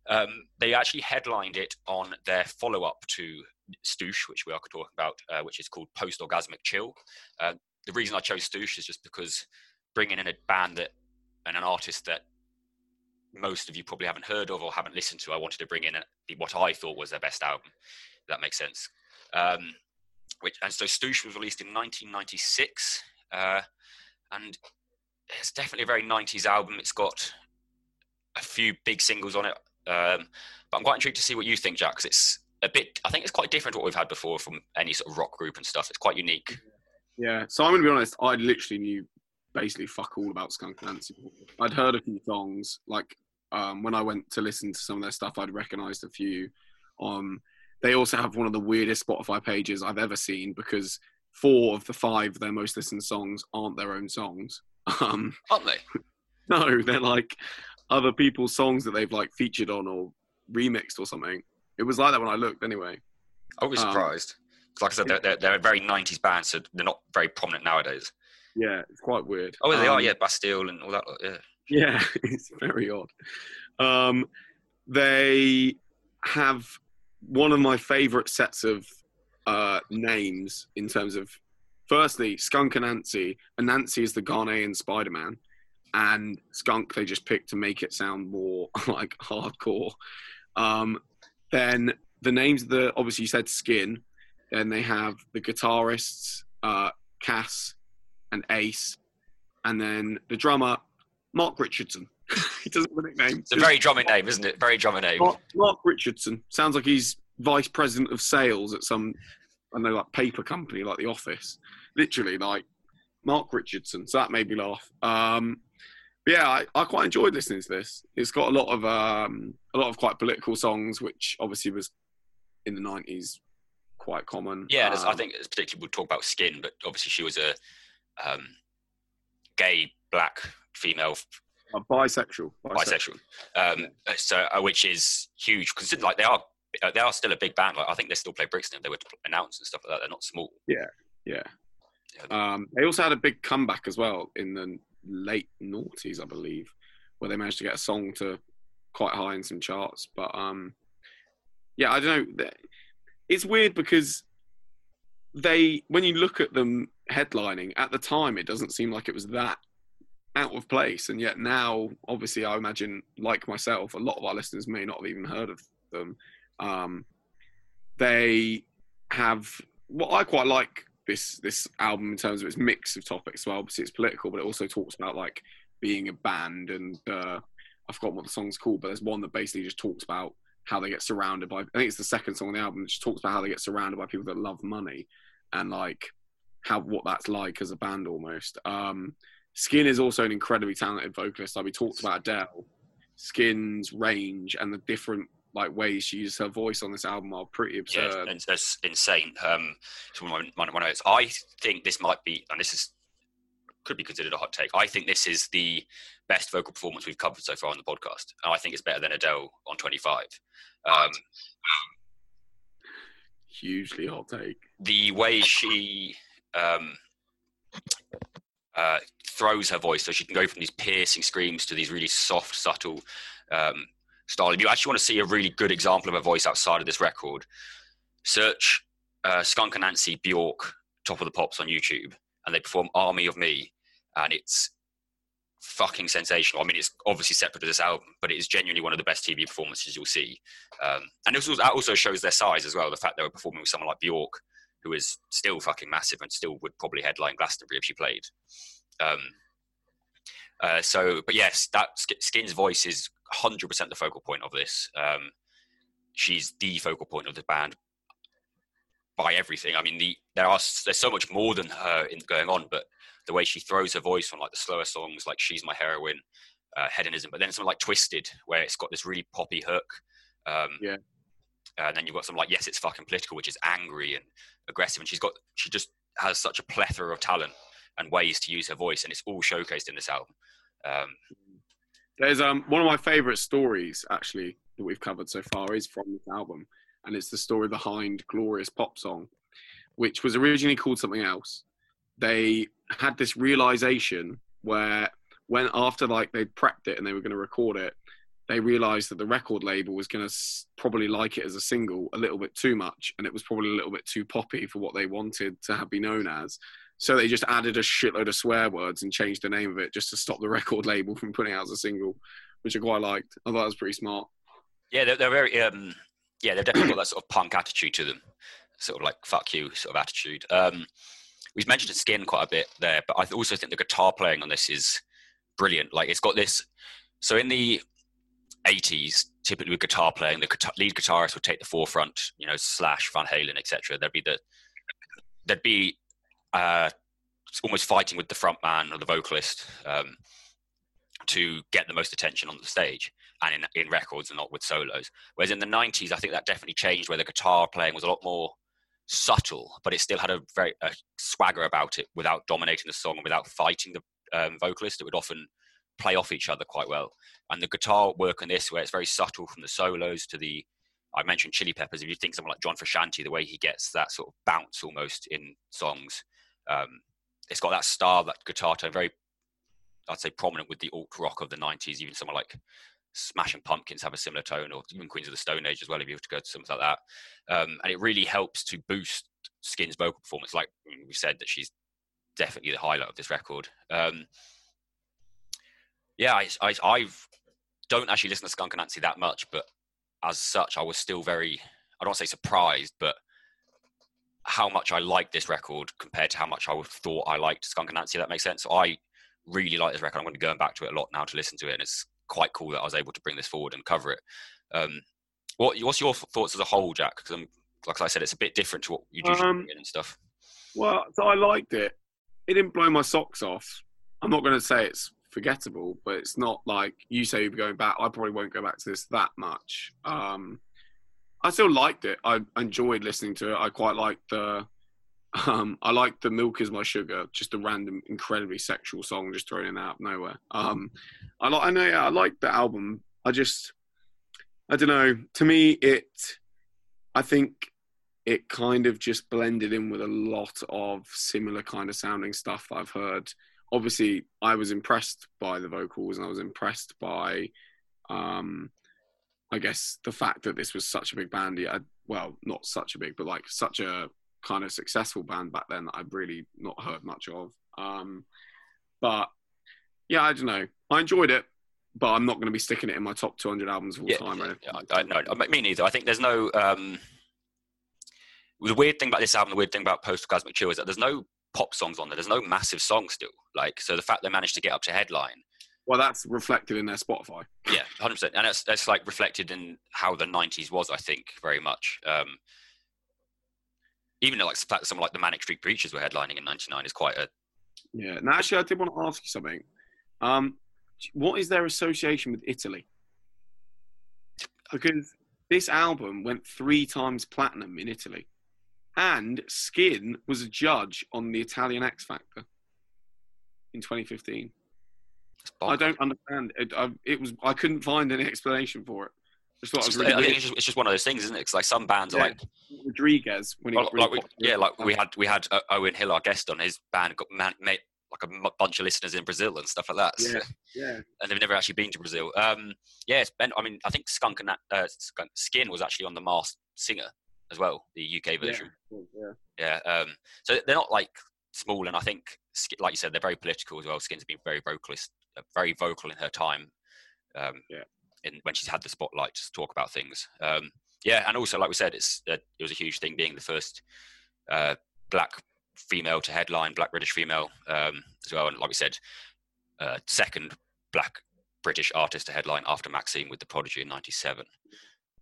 Um, they actually headlined it on their follow-up to Stoosh, which we are talking about, uh, which is called Post Orgasmic Chill. Uh, the reason I chose Stoosh is just because bringing in a band that and an artist that most of you probably haven't heard of or haven't listened to, I wanted to bring in a, what I thought was their best album. If that makes sense. Um, which and so Stoosh was released in 1996, uh, and it's definitely a very 90s album. It's got a few big singles on it, um, but I'm quite intrigued to see what you think, Jack. Because it's a bit. I think it's quite different to what we've had before from any sort of rock group and stuff. It's quite unique. Yeah. So I'm gonna be honest. I literally knew basically fuck all about Skunk Anansie. I'd heard a few songs. Like um, when I went to listen to some of their stuff, I'd recognised a few. Um, they also have one of the weirdest Spotify pages I've ever seen because four of the five of their most listened songs aren't their own songs. Um, Aren't they? no, they're like other people's songs that they've like featured on or remixed or something. It was like that when I looked anyway. I was Um, surprised. like I said, they're, they're, they're a very 90s band, so they're not very prominent nowadays. Yeah, it's quite weird. Oh, they are, Um, yeah, Bastille and all that. Yeah. Yeah, it's very odd. Um, they have one of my favorite sets of uh, names in terms of, firstly, Skunk Anansie. And Nancy is the Ghanaian Spider Man. And Skunk, they just picked to make it sound more like hardcore. Um, then the names of the, obviously, you said Skin. Then they have the guitarists, uh, Cass and Ace. And then the drummer, Mark Richardson. he doesn't have a nickname. It's a very drumming name, isn't it? Very drumming name. Mark, Mark Richardson sounds like he's vice president of sales at some, I don't know, like paper company, like The Office. Literally, like Mark Richardson. So that made me laugh. Um, yeah, I, I quite enjoyed listening to this. It's got a lot of um, a lot of quite political songs, which obviously was in the nineties quite common. Yeah, there's- I Um, think it's particularly we'll talk about Skin, but obviously she was a um, gay black female uh, bisexual. bisexual, um, so uh, which is huge because like they are uh, they are still a big band. Like I think they still play Brixton. They were announced and stuff like that. They're not small. Yeah. Yeah. Um, they also had a big comeback as well in the late noughties, I believe, where they managed to get a song to quite high in some charts. But um, yeah, I don't know. It's weird because they, when you look at them headlining at the time, it doesn't seem like it was that out of place, and yet now, obviously, I imagine, like myself, a lot of our listeners may not have even heard of them. Um, they have what I quite like this this album in terms of its mix of topics. Well, obviously it's political, but it also talks about like being a band and uh, I forgot what the song's called, but there's one that basically just talks about how they get surrounded by. I think it's the second song on the album. That just talks about how they get surrounded by people that love money and like how what that's like as a band almost. Um, Skin is also an incredibly talented vocalist. Like we talked about Adele, Skin's range and the different like ways she uses her voice on this album are pretty absurd. Yeah, it's, insane. Um, it's one of my, my notes. I think this might be, and this is could be considered a hot take. I think this is the best vocal performance we've covered so far on the podcast, and I think it's better than Adele on 25. Um, Hugely hot take. The way she um, uh, throws her voice, so she can go from these piercing screams to these really soft, subtle um, style. If you actually want to see a really good example of a voice outside of this record, search uh, Skunk Anansie Bjork Top of the Pops on YouTube, and they perform Army of Me, and it's fucking sensational. I mean, it's obviously separate to this album, but it is genuinely one of the best TV performances you'll see. Um, and it also, also shows their size as well. The fact they were performing with someone like Bjork, who is still fucking massive and still would probably headline Glastonbury if she played. Um, uh, so, but yes, that Skin's voice is 100% the focal point of this. Um, she's the focal point of the band by everything. I mean, the there are there's so much more than her in, going on, but the way she throws her voice on like the slower songs, like "She's My Heroine," uh, "Hedonism," but then something like "Twisted," where it's got this really poppy hook. Um, yeah. And then you've got some like "Yes, It's Fucking Political," which is angry and aggressive, and she's got she just has such a plethora of talent and ways to use her voice, and it's all showcased in this album. Um, There's um one of my favourite stories actually that we've covered so far is from this album, and it's the story behind "Glorious Pop Song," which was originally called something else. They had this realization where when after like they'd prepped it and they were going to record it, they realized that the record label was going to probably like it as a single a little bit too much, and it was probably a little bit too poppy for what they wanted to have be known as. So they just added a shitload of swear words and changed the name of it just to stop the record label from putting out as a single, which I quite liked. I thought that was pretty smart. Yeah, they're, they're very um, yeah, they've definitely got that sort of punk attitude to them, sort of like "fuck you" sort of attitude. Um, we've mentioned Skin quite a bit there, but I also think the guitar playing on this is brilliant. Like it's got this. So in the 80s, typically with guitar playing, the guitar, lead guitarist would take the forefront. You know, Slash, Van Halen, etc. There'd be the there'd be uh, almost fighting with the front man or the vocalist um, to get the most attention on the stage and in, in records and not with solos. Whereas in the 90s, I think that definitely changed where the guitar playing was a lot more subtle, but it still had a very a swagger about it without dominating the song and without fighting the um, vocalist. It would often play off each other quite well. And the guitar work on this, where it's very subtle from the solos to the I mentioned Chili Peppers. If you think someone like John Frusciante, the way he gets that sort of bounce almost in songs, um, it's got that style, that guitar tone, very, I'd say, prominent with the alt rock of the 90s. Even someone like Smashing Pumpkins have a similar tone, or even Queens of the Stone Age as well, if you were to go to something like that. Um, and it really helps to boost Skin's vocal performance. Like we said, that she's definitely the highlight of this record. Um, yeah, I, I I've, don't actually listen to Skunk Anansie that much, but as such, I was still very, I don't say surprised, but how much I liked this record compared to how much I thought I liked Skunk Anansie. That makes sense. So I really like this record. I'm going to be going back to it a lot now to listen to it, and it's quite cool that I was able to bring this forward and cover it. Um, what what's your thoughts as a whole, Jack? Because like I said, it's a bit different to what you usually um, and stuff. Well, so I liked it. It didn't blow my socks off. I'm not going to say it's forgettable, but it's not like you say you're going back. I probably won't go back to this that much. Um, I still liked it. I enjoyed listening to it. I quite liked the. Um, I liked the "Milk Is My Sugar," just a random, incredibly sexual song just thrown in out of nowhere. Um, I like. I know. Yeah, I like the album. I just. I don't know. To me, it. I think it kind of just blended in with a lot of similar kind of sounding stuff that I've heard. Obviously, I was impressed by the vocals and I was impressed by um, I guess the fact that this was such a big band, yeah, well, not such a big, but like such a kind of successful band back then that I've really not heard much of. Um, but yeah, I don't know. I enjoyed it, but I'm not going to be sticking it in my top 200 albums of all yeah, time. Yeah, yeah, I, no, me neither. I think there's no. Um, the weird thing about this album, the weird thing about Post Orgasmic Chill is that there's no pop songs on there. There's no massive song still. Like, so the fact they managed to get up to headline Well, that's reflected in their Spotify. Yeah, hundred percent, and that's that's like reflected in how the '90s was. I think very much. Um, even though, like someone like the Manic Street Preachers were headlining in '99 is quite a Yeah. Now, actually, I did want to ask you something. Um, what is their association with Italy? Because this album went three times platinum in Italy, and Skin was a judge on the Italian X Factor in 2015. I don't understand. It, I, it was I couldn't find any explanation for it. Just It's just, really I think it's just, it's just one of those things, isn't it? Because like some bands are like, Rodriguez when he well, really like we, yeah, like we had we had uh, Owen Hill, our guest, on his band, got man, made like a m- bunch of listeners in Brazil and stuff like that. So- Yeah. yeah. and they've never actually been to Brazil. Um, yeah, it's been, I mean, I think Skunk and that, uh, Skunk, Skin was actually on the Masked Singer as well, the UK version. yeah. Yeah. Um, so they're not like small, and I think, like you said, they're very political as well. Skin's been very vocalist, uh, very vocal in her time. Um, Yeah. In when she's had the spotlight to talk about things. Um, yeah, and also like we said, it's uh, it was a huge thing being the first uh, black female to headline, black British female um, as well, and like we said, uh, second black British artist to headline after Maxim with the Prodigy in '97.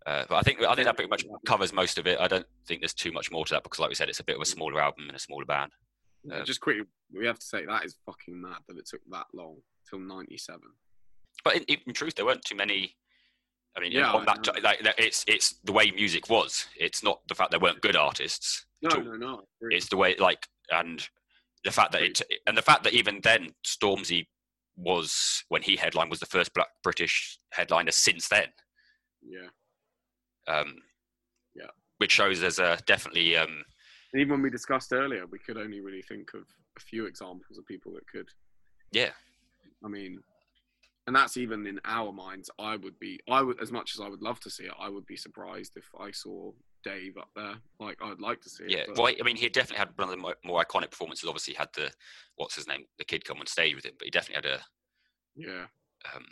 Uh, but I think I think that pretty much covers most of it. I don't think there's too much more to that because, like we said, it's a bit of a smaller album and a smaller band. Um, just quickly, we have to say that is fucking mad that it took that long till '97. But in, in truth, there weren't too many. I mean, Yeah, on that, like it's it's the way music was. It's not the fact there weren't good artists. No, no, no. Agree. It's the way like and the fact that it and the fact that even then Stormzy was when he headlined was the first black British headliner since then. yeah. Um, Yeah. which shows there's a definitely um, And even when we discussed earlier, we could only really think of a few examples of people that could. yeah I mean, and that's even in our minds. I would be, I would, as much as I would love to see it, I would be surprised if I saw Dave up there. Like, I'd like to see it. Yeah, but- well, I mean, he definitely had one of the mo- more iconic performances. Obviously, had the what's his name, the kid come on stage with him, but he definitely had a yeah. um,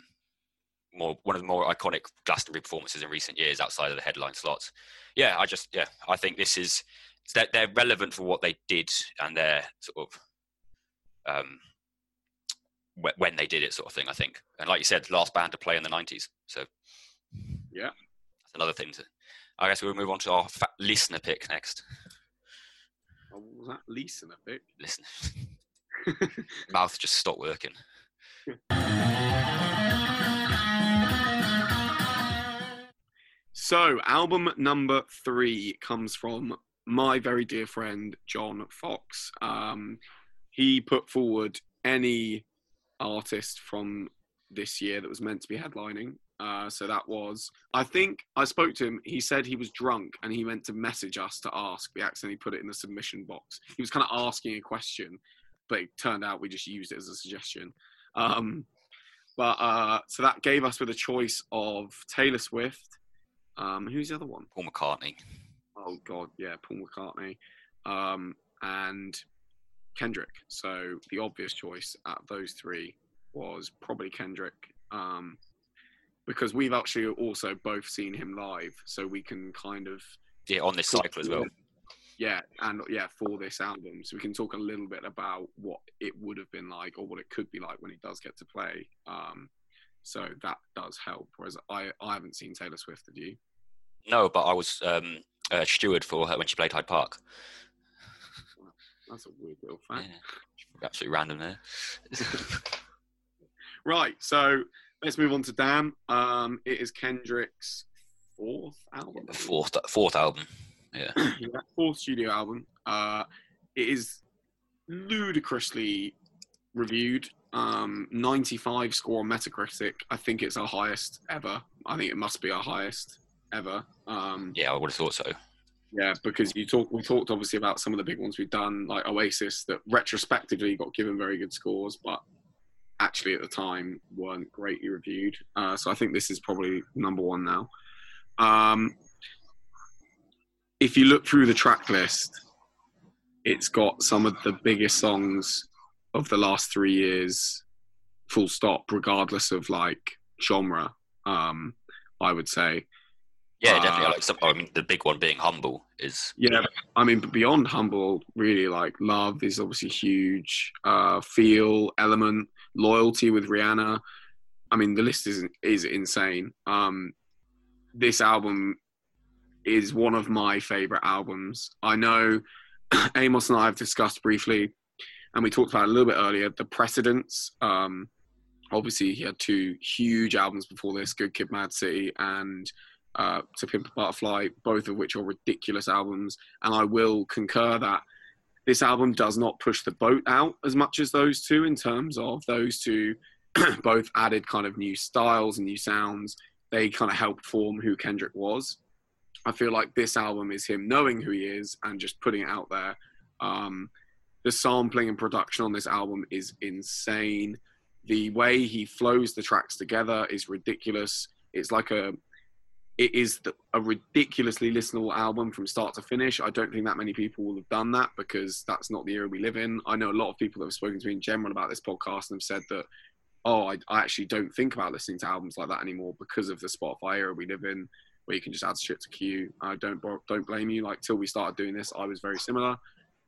more one of the more iconic Glastonbury performances in recent years outside of the headline slots. Yeah, I just yeah, I think this is they're, they're relevant for what they did and they're sort of um, when they did it, sort of thing. I think, and like you said, last band to play in the '90s, so Yeah. that's another thing to. I guess we'll move on to our fa- listener pick next. Oh, was that Lisa in a pic? Listen, mouth just stopped working. So, album number three comes from my very dear friend John Fox. Um, he put forward any artist from this year that was meant to be headlining. Uh, so that was, I think I spoke to him. He said he was drunk and he meant to message us to ask. We accidentally put it in the submission box. He was kind of asking a question, but it turned out we just used it as a suggestion. Um, but uh, so that gave us with a choice of Taylor Swift. Um, who's the other one? Paul McCartney. Oh God, yeah, Paul McCartney, um, and Kendrick. So the obvious choice at those three was probably Kendrick, um, because we've actually also both seen him live, so we can kind of Yeah, on this cycle as well. yeah, and yeah, for this album, so we can talk a little bit about what it would have been like or what it could be like when he does get to play. Um, so that does help. Whereas I, I haven't seen Taylor Swift. Have you? No, but I was um, a steward for her when she played Hyde Park. That's a weird little Yeah. fact. Absolutely random there. Right, so let's move on to Dan. Um, it is Kendrick's fourth album. Fourth fourth album. Yeah. Yeah, fourth studio album. Uh, it is ludicrously reviewed. Um, 95 score on Metacritic. I think it's our highest ever. I think it must be our highest ever. Um, Yeah, I would have thought so. yeah, because you talk. We talked obviously about some of the big ones we've done, like Oasis, that retrospectively got given very good scores, but actually at the time weren't greatly reviewed. Uh, so I think this is probably number one now. Um, if you look through the track list, it's got some of the biggest songs of the last three years, full stop, regardless of like genre. Um, I would say. Yeah, Uh, definitely. Like some, I mean, the big one being humble is Yeah, I mean, beyond humble, really like love is obviously huge. Uh, feel element, loyalty with Rihanna. I mean, the list is is insane. Um, this album is one of my favorite albums. I know Amos and I have discussed briefly, and we talked about it a little bit earlier. The precedents. Um, obviously, he had two huge albums before this: "Good Kid, Mad City" and uh, "To Pimp a Butterfly," both of which are ridiculous albums. And I will concur that this album does not push the boat out as much as those two in terms of those two both added kind of new styles and new sounds. They kind of helped form who Kendrick was. I feel like this album is him knowing who he is and just putting it out there. Um, the sampling and production on this album is insane. The way he flows the tracks together is ridiculous. It's like a, it is a ridiculously listenable album from start to finish. I don't think that many people will have done that because that's not the era we live in. I know a lot of people that have spoken to me in general about this podcast and have said that oh, I, I actually don't think about listening to albums like that anymore because of the Spotify era we live in, where you can just add shit to queue. I don't don't blame you. Like till we started doing this, I was very similar.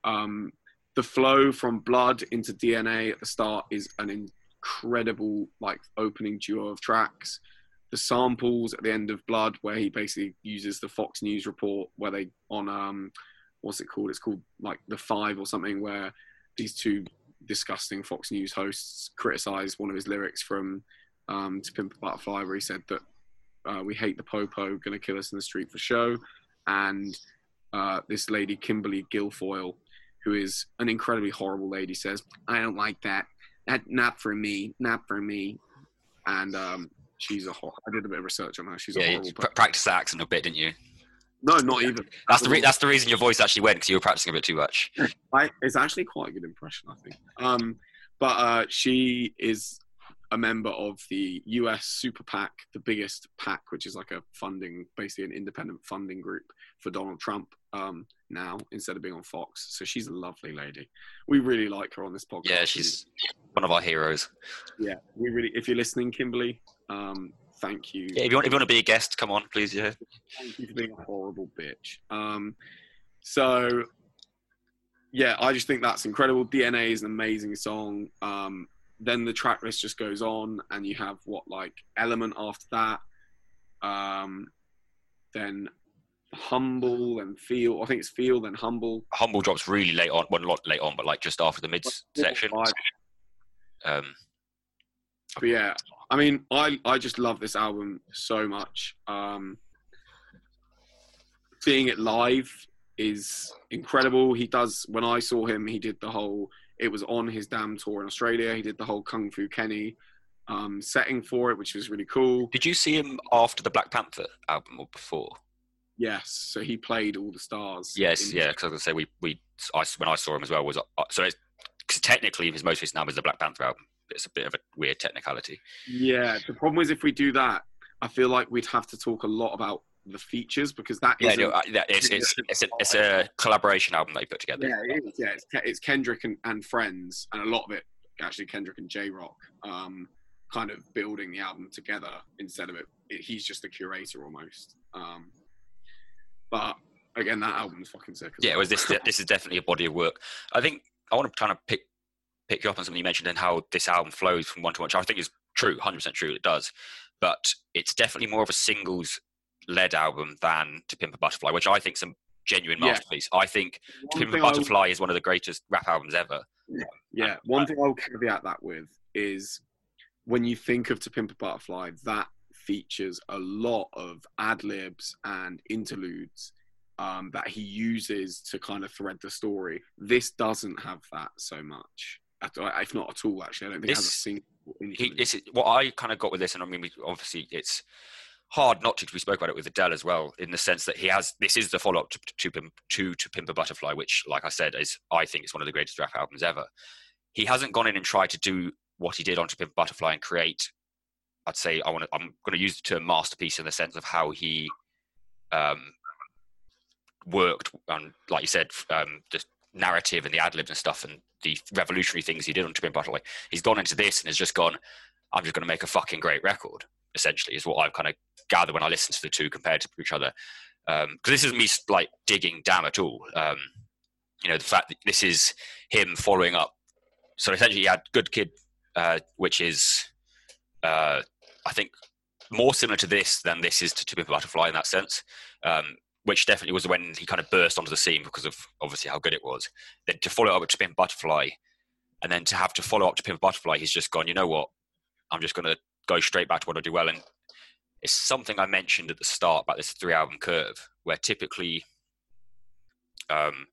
Um, the flow from Blood into DNA at the start is an incredible like opening duo of tracks. The samples at the end of Blood, where he basically uses the Fox News report, where they on um, what's it called? It's called like the Five or something, where these two disgusting Fox News hosts criticised one of his lyrics from um, "To Pimp a Butterfly," where he said that uh, we hate the popo, gonna kill us in the street for show, and uh, this lady Kimberly Guilfoyle, who is an incredibly horrible lady, says, "I don't like that. That not for me, not for me," and um, she's a. hot. I did a bit of research on her. She's yeah, a you horrible. pr- practiced the accent a bit, didn't you? no, not even. That's the re- that's the reason your voice actually went because you were practicing a bit too much. I, it's actually quite a good impression, I think. Um, but uh, she is a member of the US Super PAC, the biggest PAC, which is like a funding, basically an independent funding group for Donald Trump um, now instead of being on Fox. So she's a lovely lady. We really like her on this podcast. Yeah, she's one of our heroes. yeah. We really, if you're listening, Kimberly, um, thank you. Yeah, if you want if you want to be a guest, come on, please. Yeah. Thank you for being a horrible bitch. Um, so, yeah, I just think that's incredible. DNA is an amazing song. Um, then the track list just goes on, and you have what like Element after that. Um, then Humble and Feel. I think it's Feel then Humble. Humble drops really late on, well, not late on, but like just after the mid section. Um, But yeah, I mean, I I just love this album so much. Um, seeing it live is incredible. He does. When I saw him, he did the whole. It was on his damn tour in Australia. He did the whole Kung Fu Kenny um, setting for it, which was really cool. did you see him after the Black Panther album or before? Yes, so he played all the stars. Yes, yeah. Because I was gonna say we we I, when I saw him as well was uh, so it's cause technically his most recent album is the Black Panther album. It's a bit of a weird technicality. Yeah, the problem is if we do that, I feel like we'd have to talk a lot about the features because that Yeah, isn't- no, uh, yeah, it's it's it's a, it's a collaboration album they put together. Yeah, it is. Yeah, it's, it's Kendrick and, and friends, and a lot of it actually Kendrick and Jay Rock, um, kind of building the album together instead of it. it he's just a curator almost. Um, but again, that album's fucking sick. Yeah, it well. was this this is definitely a body of work. I think I want to kind of pick pick you up on something you mentioned and how this album flows from one to one. Which I think is true, hundred percent true. It does, but it's definitely more of a singles led album than To Pimp a Butterfly, which I think is a genuine Yeah. masterpiece. I think To Pimp a I will- Butterfly is one of the greatest rap albums ever. Yeah, one thing I'll caveat that with is when you think of To Pimp a Butterfly, that features a lot of ad libs and interludes um, that he uses to kind of thread the story. This doesn't have that so much, if not at all. Actually, I don't think it has a This- single. he, this is what I kind of got with this, and I mean, we, obviously, it's hard not to. we spoke about it with Adele as well, in the sense that he has. This is the follow up to to, Pimp- to to Pimp a Butterfly, which, like I said, is I think is one of the greatest rap albums ever. He hasn't gone in and tried to do what he did on To Pimp a Butterfly and create. I'd say I want to. I'm going to use the term masterpiece in the sense of how he um, worked on, like you said, um, the narrative and the ad libs and stuff, and the revolutionary things he did on a Butterfly he's gone into this and has just gone, I'm just going to make a fucking great record. Essentially, is what I've kind of gathered when I listen to the two compared to each other. Because this isn't me like digging damn at all. Um, you know, the fact that this is him following up. So essentially, he had Good Kid, uh, which is, uh, I think, more similar to this than this is to Pimp Butterfly in that sense. Um, which definitely was when he kind of burst onto the scene because of obviously how good it was. Then to follow up with Pimp Butterfly, and then to have to follow up to Pimp Butterfly, he's just gone. You know what? I'm just going to go straight back to what I do well, and it's something I mentioned at the start about this three album curve, where typically um,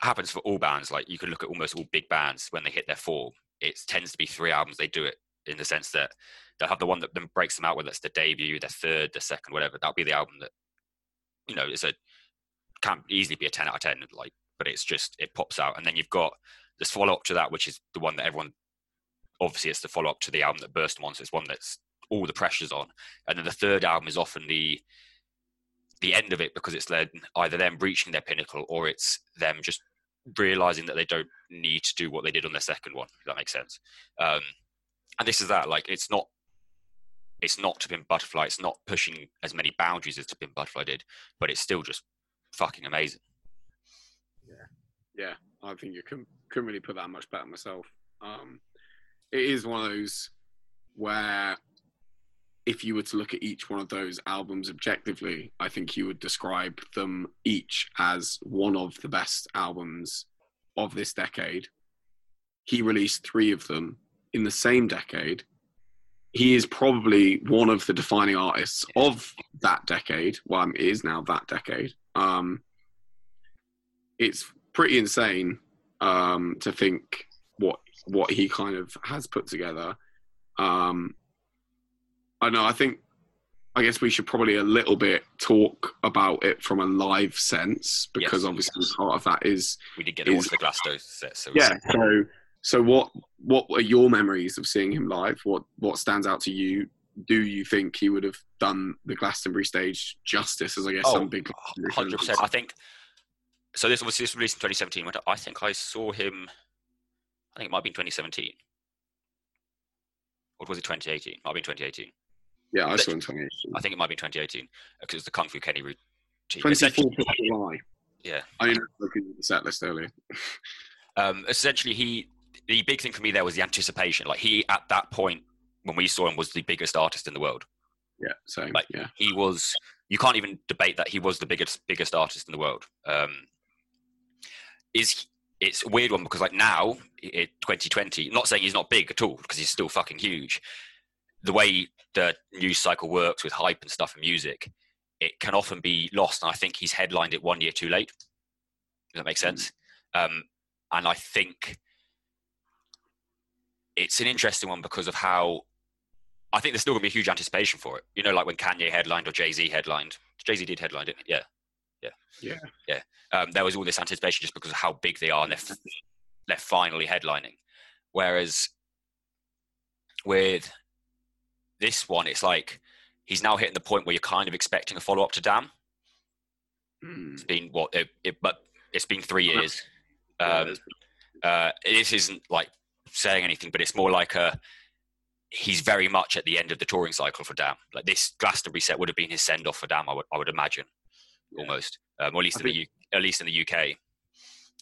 happens for all bands. Like you can look at almost all big bands when they hit their form, it tends to be three albums. They do it in the sense that they'll have the one that then breaks them out, whether it's the debut, their third, their second, whatever. That'll be the album that you know it's a can't easily be a ten out of ten. Like, but it's just it pops out, and then you've got this follow up to that, which is the one that everyone obviously it's the follow up to the album that burst once. It's one that's all the pressure's on, and then the third album is often the the end of it because it's led either them reaching their pinnacle or it's them just realizing that they don't need to do what they did on their second one. If that makes sense. Um, and this is that like it's not it's not to butterfly. It's not pushing as many boundaries as to butterfly did, but it's still just fucking amazing. Yeah, yeah. I think you couldn't, couldn't really put that much better myself. Um, it is one of those where if you were to look at each one of those albums objectively, I think you would describe them each as one of the best albums of this decade. He released three of them in the same decade. He is probably one of the defining artists of that decade. Well, it is now that decade. Um, it's pretty insane um, to think what what he kind of has put together. Um, I know. I think. I guess we should probably a little bit talk about it from a live sense because Yes. obviously part of that is We did get all Is- of the Glasto sets. So yeah. So so what what are your memories of seeing him live? What what stands out to you? Do you think he would have done the Glastonbury stage justice as I guess Oh, some big hundred percent. I think. So this was this was released in 2017. but I think I saw him. I think it might have been 2017. Or was it 2018? Might have been 2018. Yeah, I saw in 2018. I think it might be 2018 because it was the Kung Fu Kenny routine. 24th of July. Yeah. I didn't at the set list earlier. um, essentially, he the big thing for me there was the anticipation. Like he at that point when we saw him was the biggest artist in the world. Yeah, same. Like- yeah. He was. You can't even debate that he was the biggest biggest artist in the world. Um, is it's a weird one because like now it 2020 not saying he's not big at all because he's still fucking huge the way the news cycle works with hype and stuff and music it can often be lost and i think he's headlined it one year too late does that make sense um, and i think it's an interesting one because of how i think there's still going to be a huge anticipation for it you know like when kanye headlined or jay-z headlined jay-z did headline didn't he? yeah Yeah. um, there was all this anticipation just because of how big they are and they're, f- they're finally headlining. Whereas with this one, it's like he's now hitting the point where you're kind of expecting a follow up to Damn. Mm. It's been what, it, it, but it's been three years. Um, uh, this isn't like saying anything, but it's more like a he's very much at the end of the touring cycle for Damn. Like this Glastonbury set would have been his send off for Damn, I would, I would imagine, Yeah. almost, um, or at least I in the U, at least in the UK.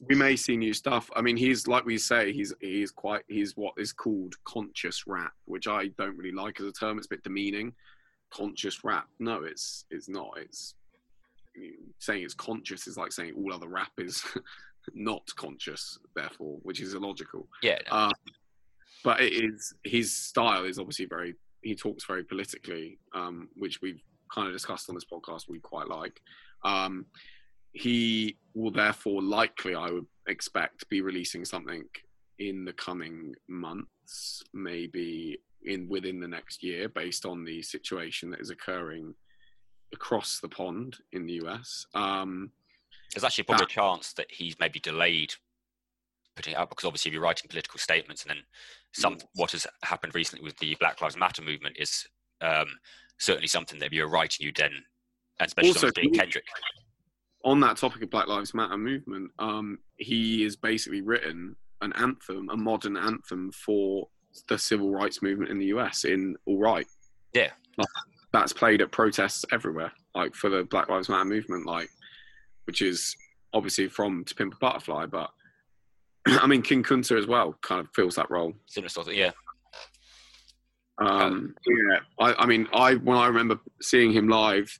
we may see new stuff. I mean, he's like we say, he's he's quite he's what is called conscious rap, which I don't really like as a term. It's a bit demeaning. Conscious rap. No, it's it's not. It's saying it's conscious is like saying all other rap is not conscious, therefore, which is illogical. Yeah, no, Uh, but it is his style is obviously very. He talks very politically, um, which we've kind of discussed on this podcast. We quite like. Um, he will therefore likely, I would expect, be releasing something in the coming months, maybe in within the next year, based on the situation that is occurring across the pond in the US. Um, there's actually probably a chance that he's maybe delayed putting it out because obviously if you're writing political statements and then some what has happened recently with the Black Lives Matter movement is um, certainly something that if you're writing you then and especially Also, being Kendrick. on that topic of Black Lives Matter movement, um, he has basically written an anthem, a modern anthem for the civil rights movement in the US in All Right. Yeah. Like, that's played at protests everywhere, like for the Black Lives Matter movement, like which is obviously from To Pimp a Butterfly, but I mean King Kunta as well kind of fills that role. Similar sort of yeah. Um, yeah, I, I mean, I when I remember seeing him live,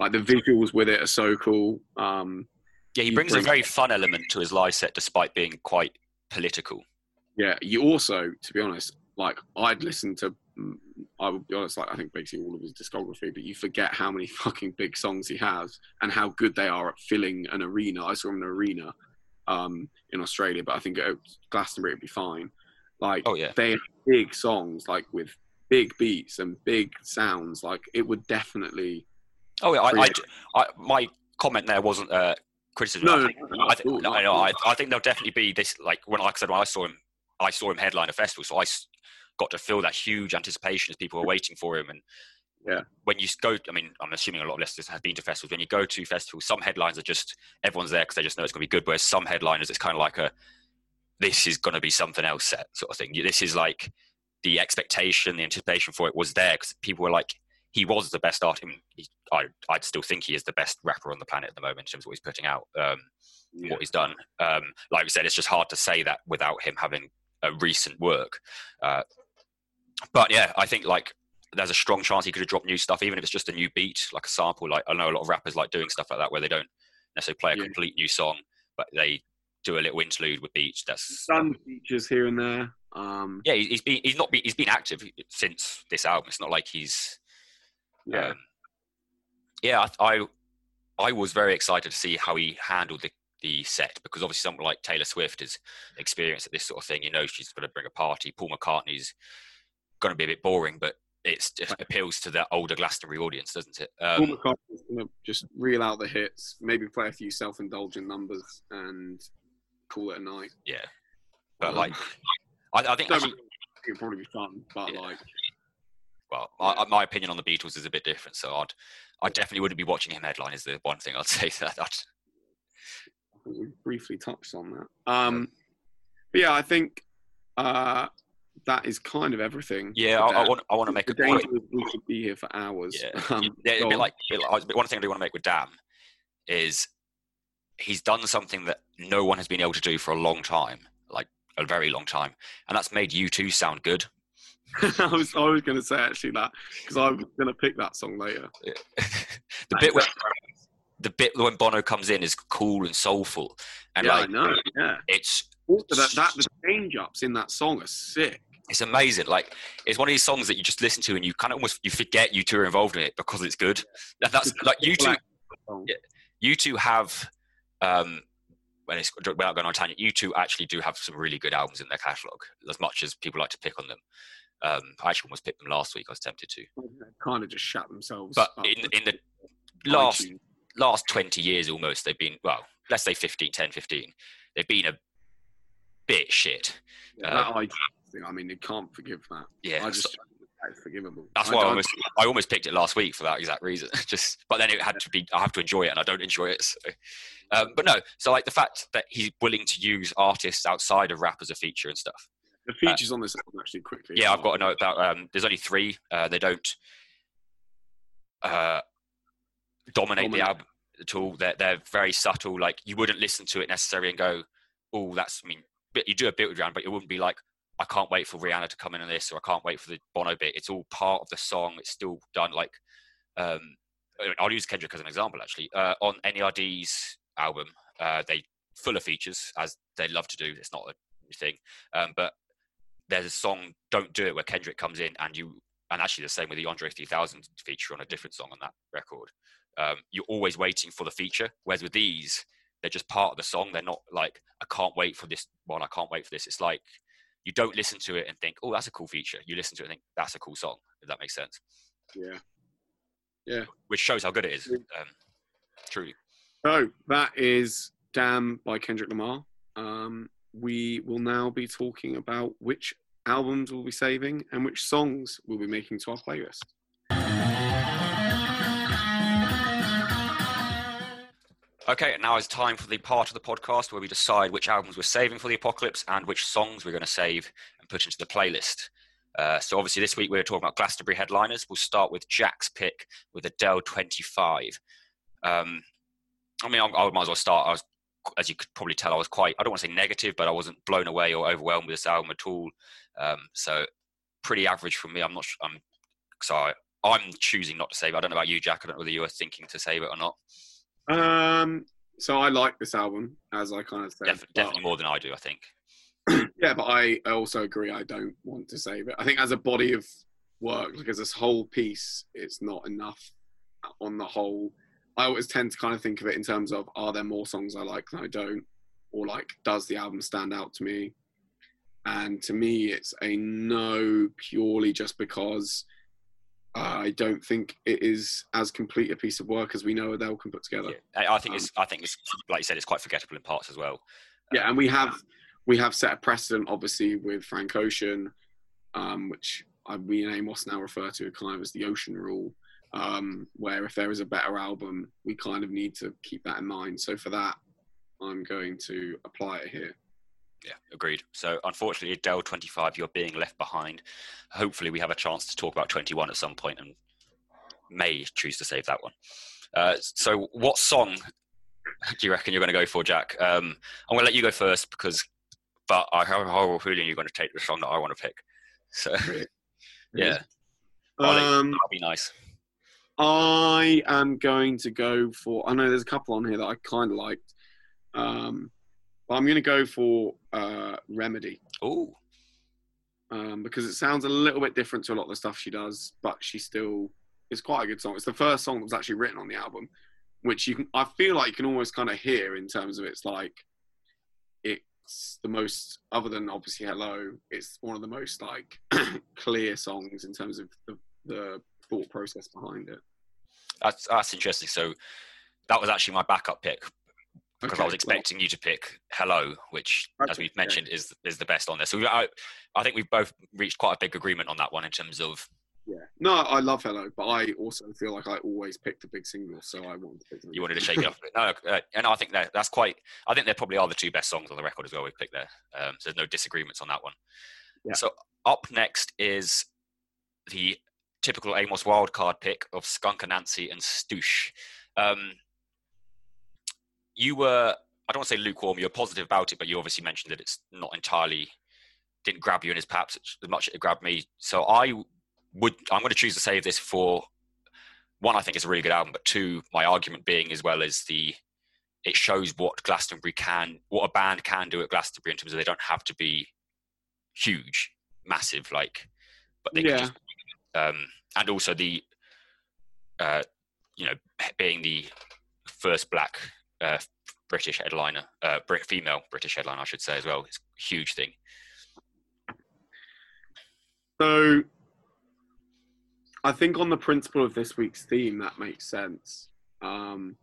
like the visuals with it are so cool. Um, Yeah, he brings a very fun element to his live set, despite being quite political. yeah, you also, to be honest, like I'd listen to. Mm, I would be honest, like I think basically all of his discography, but you forget how many fucking big songs he has and how good they are at filling an arena. I saw him in an arena um, in Australia, but I think at Glastonbury it'd be fine. Like Oh yeah, they have big songs, like with big beats and big sounds. Like it would definitely. oh yeah. I, I, I, my comment there wasn't uh, criticism. No, I think, no, I, think, no, no. I, I think there'll definitely be this. Like when, like I said, when I saw him, I saw him headline a festival, so I got to feel that huge anticipation as people were waiting for him. And Yeah. when you go, I mean, I'm assuming a lot of listeners have been to festivals. When you go to festivals, some headlines are just everyone's there because they just know it's going to be good. Whereas some headliners, it's kind of like a this is going to be something else set sort of thing. This is like the expectation, the anticipation for it was there because people were like, he was the best artist. I, I'd still think he is the best rapper on the planet at the moment in terms of what he's putting out, um, Yeah. what he's done. Um, like we said, it's just hard to say that without him having a recent work. Uh, but yeah, I think like there's a strong chance he could have dropped new stuff, even if it's just a new beat, like a sample. Like I know a lot of rappers like doing stuff like that where they don't necessarily play a Yeah. complete new song, but they do a little interlude with beats. That's some features here and there. Um, yeah, he- he's been he's not been, he's been active since this album. It's not like he's yeah. um, yeah. I, I I was very excited to see how he handled the the set because obviously someone like Taylor Swift is experienced at this sort of thing. You know, she's going to bring a party. Paul McCartney's going to be a bit boring, but it's just appeals to the older Glastonbury audience, doesn't it? Paul Um, McCartney's gonna just reel out the hits, maybe play a few self-indulgent numbers, and call it a night. yeah, but Um, like I, I think don't actually, get me wrong, it'd probably be fun, but Yeah. like, well, my, my opinion on the Beatles is a bit different. So I'd I definitely wouldn't be watching him headline. Is the one thing I'd say that. I'd, we briefly touched on that. Um, but yeah, I think uh, that is kind of everything. yeah, I, I want I want to make The a point. is we could be here for hours. Yeah, Um, yeah, it'd be like, it'd like- one thing I do want to make with Damn is he's done something that no one has been able to do for a long time, like a very long time, and that's made U2 sound good. I was I was going to say actually that because I was going to pick that song later. the bit where the bit when Bono comes in is cool and soulful, and yeah, like I know. Yeah, it's also that, that the change ups in that song are sick. it's amazing. Like it's one of these songs that you just listen to and you kind of almost you forget U2 are involved in it because it's good. That- That's like U2. Yeah. U2 have um when it's without going on tangent U2 actually do have some really good albums in their catalog as much as people like to pick on them um i actually almost picked them last week i was tempted to They kind of just shut themselves. but up in in the last iTunes. last 20 years almost they've been well let's say 15 10 15 they've been a shit Yeah, uh, that thing, I mean, you can't forgive that. yeah I so- just it's forgivable. that's I why I almost, I almost picked it last week for that exact reason. Just, but then it had to be. I have to enjoy it, and I don't enjoy it. So. Um, but no, so like the fact that he's willing to use artists outside of rap as a feature and stuff. the features on this album actually quickly. Yeah, I've got to know about. Um, there's only three. Uh, they don't uh, dominate the album at all. They're they're very subtle. Like you wouldn't listen to it necessarily and go, "Oh, that's." I mean, you do a bit with Rihanna, but it wouldn't be like, "I can't wait for Rihanna to come in on this," or "I can't wait for the Bono bit." It's all part of the song. It's still done like. Um, I'll use Kendrick as an example. Actually, uh, on NERD's album, uh, they full of features as they love to do. It's not a thing, um, but there's a song "Don't Do It" where Kendrick comes in, and you, and actually the same with the Andre 3000 feature on a different song on that record. Um, you're always waiting for the feature, whereas with these, they're just part of the song. They're not like I can't wait for this one. I can't wait for this. It's like you don't listen to it and think, oh, that's a cool feature. You listen to it and think that's a cool song. If that makes sense, Yeah. Yeah. Which shows how good it is. Um, truly. So that is "Damn" by Kendrick Lamar. Um, we will now be talking about which albums we'll be saving and which songs we'll be making to our playlist. Okay, now it's time for the part of the podcast where we decide which albums we're saving for the apocalypse and which songs we're going to save and put into the playlist. Uh, so obviously this week we're talking about Glastonbury headliners. We'll start with Jack's pick with Adele 25. Um, I mean, I, I might as well start. I was, as you could probably tell, I was quite, I don't want to say negative, but I wasn't blown away or overwhelmed with this album at all. Um, so pretty average from me. I'm not. I'm sorry. I'm choosing not to save. it. I don't know about you, Jack. I don't know whether you were thinking to save it or not. Um, so I like this album, as I kind of said. Def- definitely more than I do. I think. yeah, but I also agree. I don't want to save it. I think as a body of work, like as this whole piece, it's not enough on the whole. I always tend to kind of think of it in terms of are there more songs I like than I don't, or like does the album stand out to me? And to me, it's a no purely just because I don't think it is as complete a piece of work as we know Adele can put together. Yeah, I think Um, it's. I think it's like you said. It's quite forgettable in parts as well. Yeah, and we have we have set a precedent, obviously, with Frank Ocean, um, which I, we and Amos now refer to kind of as the Ocean Rule, um, where if there is a better album, we kind of need to keep that in mind. So for that, I'm going to apply it here. Yeah, agreed. So unfortunately, Dell 25, you're being left behind. Hopefully, we have a chance to talk about 21 at some point and may choose to save that one. Uh, so, what song do you reckon you're going to go for, Jack? Um, I'm going to let you go first because, but I have a horrible feeling you're going to take the song that I want to pick. So, yeah, I'll Um, that'll be nice. I am going to go for. I know there's a couple on here that I kind of liked, um, but I'm going to go for uh, Remedy. Oh, um, because it sounds a little bit different to a lot of the stuff she does, but she still it's quite a good song. It's the first song that was actually written on the album, which you can I feel like you can almost kind of hear in terms of it's like it's the most other than obviously Hello, it's one of the most like clear songs in terms of the, the thought process behind it. that's that's interesting. So, that was actually my backup pick because I Okay, was well, expecting you to pick "Hello," which, as we've yeah. mentioned, is is the best on there. So we, I, I think we've both reached quite a big agreement on that one in terms of yeah. No, I love Hello, but I also feel like I always pick the big single, so I wanted to pick them. you wanted to shake it up. No, uh, and I think that that's quite. I think they probably are the two best songs on the record as well. We picked there, um, so there's no disagreements on that one. Yeah. So up next is the typical Amos wildcard pick of Skunk Anansie and Stoosh. Um, you were, I don't want to say lukewarm. You were positive about it, but you obviously mentioned that it's not entirely didn't grab you in as perhaps as much as it grabbed me. So I would, I'm going to choose to save this for one. I think it's a really good album, but two, my argument being as well as the it shows what Glastonbury can, what a band can do at Glastonbury in terms of they don't have to be huge, massive, like, but they Yeah. can just, um, and also the, uh, you know, being the first black uh, British headliner, uh, female British headliner, I should say as well. It's a huge thing. So I think on the principle of this week's theme, that makes sense. Um,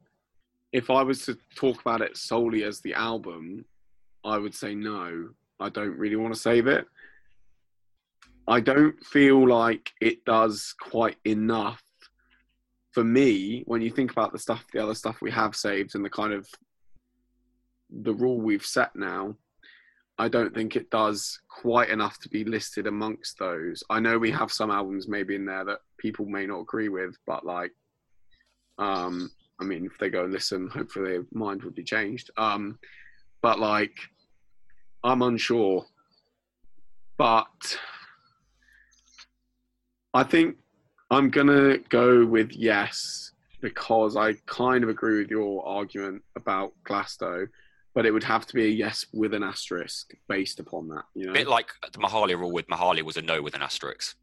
if I was to talk about it solely as the album, I would say no. I don't really want to save it. I don't feel like it does quite enough for me when you think about the stuff, the other stuff we have saved, and the kind of the rule we've set now. I don't think it does quite enough to be listed amongst those. I know we have some albums maybe in there that people may not agree with, but like, um, I mean, if they go and listen, hopefully their mind would be changed. Um, but like, I'm unsure. But I think I'm gonna go with yes because I kind of agree with your argument about Glasto but it would have to be a yes with an asterisk based upon that. You know? A bit like the Mahalia rule with Mahalia was a no with an asterisk.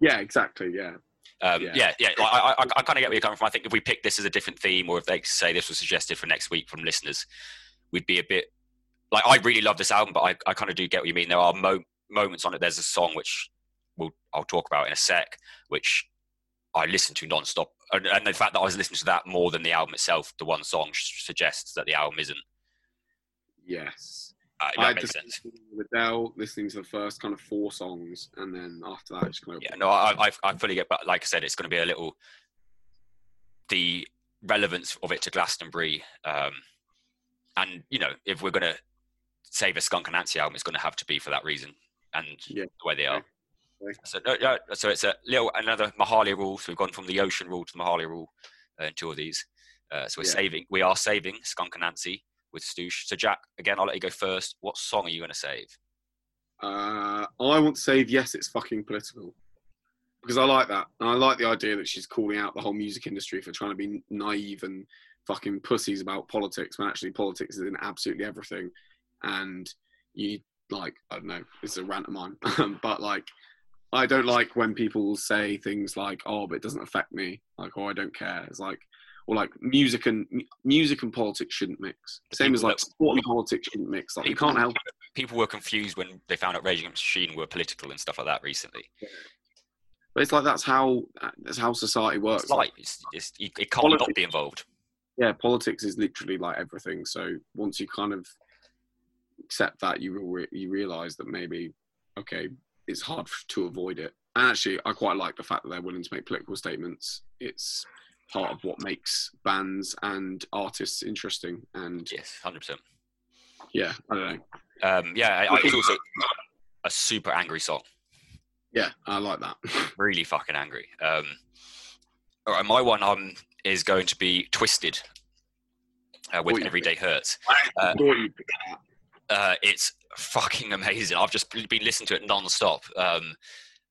yeah, exactly. Yeah, Um, Yeah. yeah, yeah. Like, I, I, I kind of get where you're coming from. I think if we pick this as a different theme, or if they say this was suggested for next week from listeners, we'd be a bit like I really love this album, but I, I kind of do get what you mean. There are mo- moments on it. There's a song which we'll, I'll talk about in a sec, which I listened to non-stop, and, and the fact that I was listening to that more than the album itself, the one song suggests that the album isn't. yes. Uh, I makes sense. with Adele listening to the first kind of four songs, and then after that, just kind of Yeah, no, I, I, I fully get, but like I said, it's going to be a little the relevance of it to Glastonbury, um, and you know, if we're going to save a Skunk Anansie album, it's going to have to be for that reason and Yeah. the way they are. So, no, no, so it's a little another Mahalia rule. So we've gone from the ocean rule to the Mahalia rule uh, in two of these. Uh, so we're Yeah. saving, we are saving Skunk Anansie with Stoosh. So Jack, again, I'll let you go first. What song are you going to save? Uh, I want to say yes, it's fucking political because I like that, and I like the idea that she's calling out the whole music industry for trying to be naive and fucking pussies about politics when actually politics is in absolutely everything, and you like I don't know, it's a rant of mine, but like I don't like when people say things like, "Oh, but it doesn't affect me," like, "Oh, I don't care." It's like, or like music and music and politics shouldn't mix. Same as like sport and politics shouldn't mix. Like you can't help. People were confused when they found out Rage Against the Machine were political and stuff like that recently. But it's like that's how that's how society works. It's like it's, it's, it can't politics, not be involved. Yeah, politics is literally like everything. So once you kind of accept that, you re- you realize that maybe okay, it's hard to avoid it. And actually, I quite like the fact that they're willing to make political statements. It's part of what makes bands and artists interesting. And yes, hundred percent. Yeah, I don't know. Um, yeah, I, it's also a super angry song. Yeah, I like that. really fucking angry. Um, all right, my one um is going to be "Twisted" uh, with "Everyday Hurts." Uh, uh, it's fucking amazing. I've just been listening to it non-stop. Um,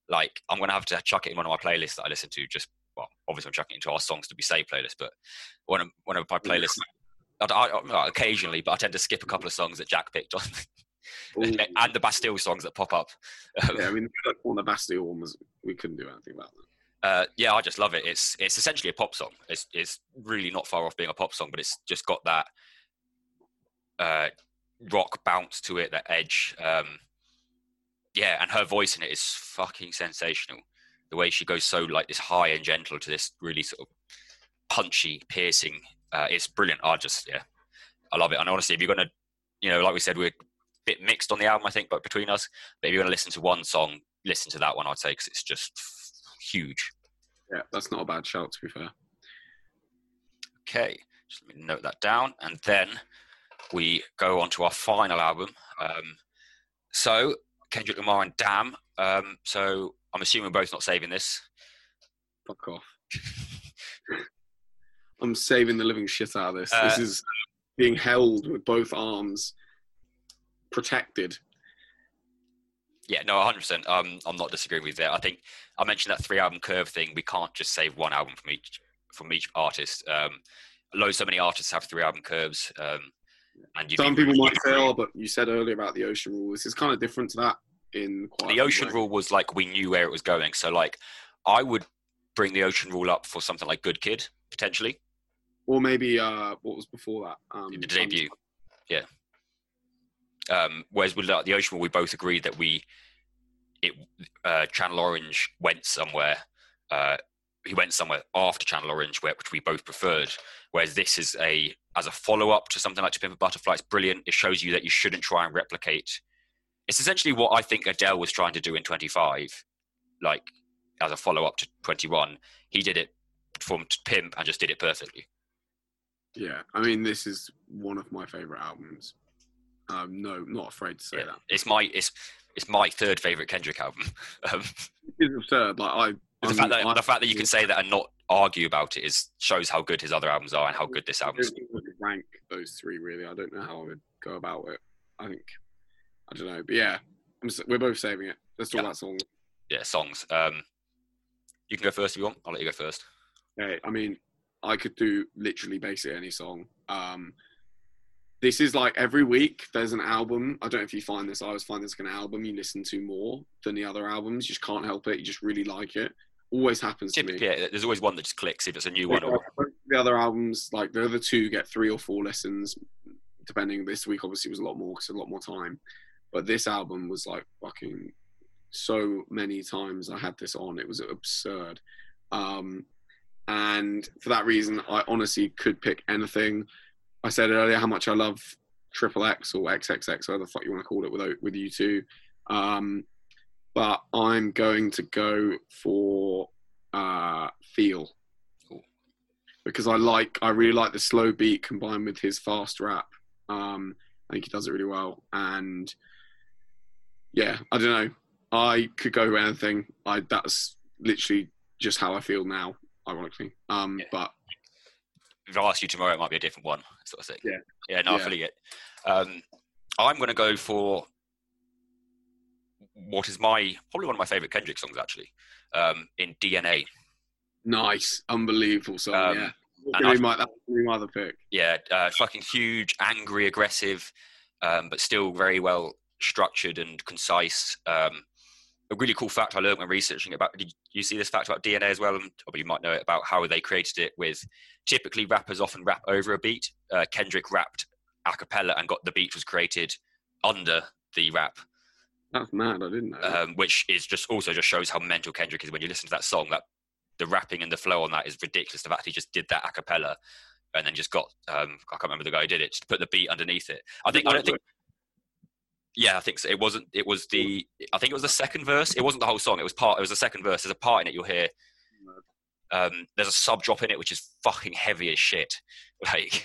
like I'm gonna have to chuck it in one of my playlists that I listen to. Just well, obviously I'm chucking it into our songs to be saved playlist, but one of one of my playlists, I, I, occasionally, but I tend to skip a couple of songs that Jack picked on. and the Bastille songs that pop up. yeah, I mean, one of the Bastille one was we couldn't do anything about that. Uh, yeah, I just love it. It's it's essentially a pop song. It's it's really not far off being a pop song, but it's just got that uh, rock bounce to it, that edge. Um, yeah, and her voice in it is fucking sensational. The way she goes so like this high and gentle to this really sort of punchy, piercing. Uh, it's brilliant. I just yeah, I love it. And honestly, if you're gonna, you know, like we said, we're a bit mixed on the album, I think, but between us. But if you're gonna listen to one song, listen to that one. I'd say because it's just huge. Yeah, that's not a bad shout. To be fair. Okay, just let me note that down, and then we go on to our final album. Um, so Kendrick Lamar and Damn. Um, so I'm assuming we're both not saving this. Fuck off. I'm saving the living shit out of this. Uh, this is being held with both arms, protected. Yeah, no, 100%. Um, I'm not disagreeing with that. I think I mentioned that three album curve thing. We can't just save one album from each from each artist. Um, loads, so many artists have three album curves. Um, some people might say, "Oh, but you said earlier about the ocean rule. This is kind of different to that." In the ocean way. rule was like we knew where it was going. So like, I would bring the ocean rule up for something like Good Kid potentially, or maybe uh, what was before that? Um, the debut, yeah. Um, whereas with the ocean rule, we both agreed that we it uh, Channel Orange went somewhere. Uh, he went somewhere after Channel Orange, which we both preferred. Whereas this is a as a follow up to something like To Pimp a Butterfly. It's brilliant. It shows you that you shouldn't try and replicate. It's essentially what I think Adele was trying to do in 25, like as a follow up to 21. He did it from Pimp and just did it perfectly. Yeah, I mean, this is one of my favorite albums. Um, no, not afraid to say yeah, that. It's my it's it's my third favorite Kendrick album. Um, it's absurd. Like I, the fact that the fact that you can say that and not argue about it is shows how good his other albums are and how good this album is. Rank those three really. I don't know how I would go about it. I think I don't know, but yeah, I'm, we're both saving it. Let's talk yeah. about songs. Yeah, songs. Um, you can go first if you want. I'll let you go first. Okay, I mean, I could do literally basically any song. Um, this is like every week there's an album. I don't know if you find this. I always find this like an album you listen to more than the other albums. You just can't help it. You just really like it. Always happens Typically, to me. Yeah, there's always one that just clicks if it's a new one. Or... The other albums, like the other two, get three or four listens, depending. This week obviously was a lot more because a lot more time. But this album was like fucking so many times I had this on. It was absurd. Um, and for that reason, I honestly could pick anything. I said earlier how much I love Triple X or XXX, whatever the fuck you want to call it, with with U2. Um, but I'm going to go for uh, Feel because I like I really like the slow beat combined with his fast rap. Um, I think he does it really well, and yeah, I don't know. I could go with anything. I that's literally just how I feel now, ironically. Um, yeah. But if I ask you tomorrow, it might be a different one, sort of thing. Yeah, yeah, no, yeah. I fully get. Um, I'm going to go for what is my probably one of my favorite Kendrick songs actually, um, in DNA. Nice, unbelievable song. Um, yeah, and Gonna be I- my, that's my other pick. Yeah, uh, fucking huge, angry, aggressive, um, but still very well structured and concise. Um, a really cool fact I learned when researching about. Did you see this fact about DNA as well? And you might know it about how they created it. With typically rappers often rap over a beat. Uh, Kendrick rapped a cappella and got the beat was created under the rap, That's mad. I didn't know. um, which is just also just shows how mental Kendrick is when you listen to that song. That the rapping and the flow on that is ridiculous. The fact he just did that a cappella and then just got um, I can't remember the guy who did it, just put the beat underneath it. I think I don't think yeah, I think so. It wasn't. It was the. I think it was the second verse. It wasn't the whole song. It was part. It was the second verse. There's a part in it you'll hear. Um, there's a sub drop in it which is fucking heavy as shit. Like,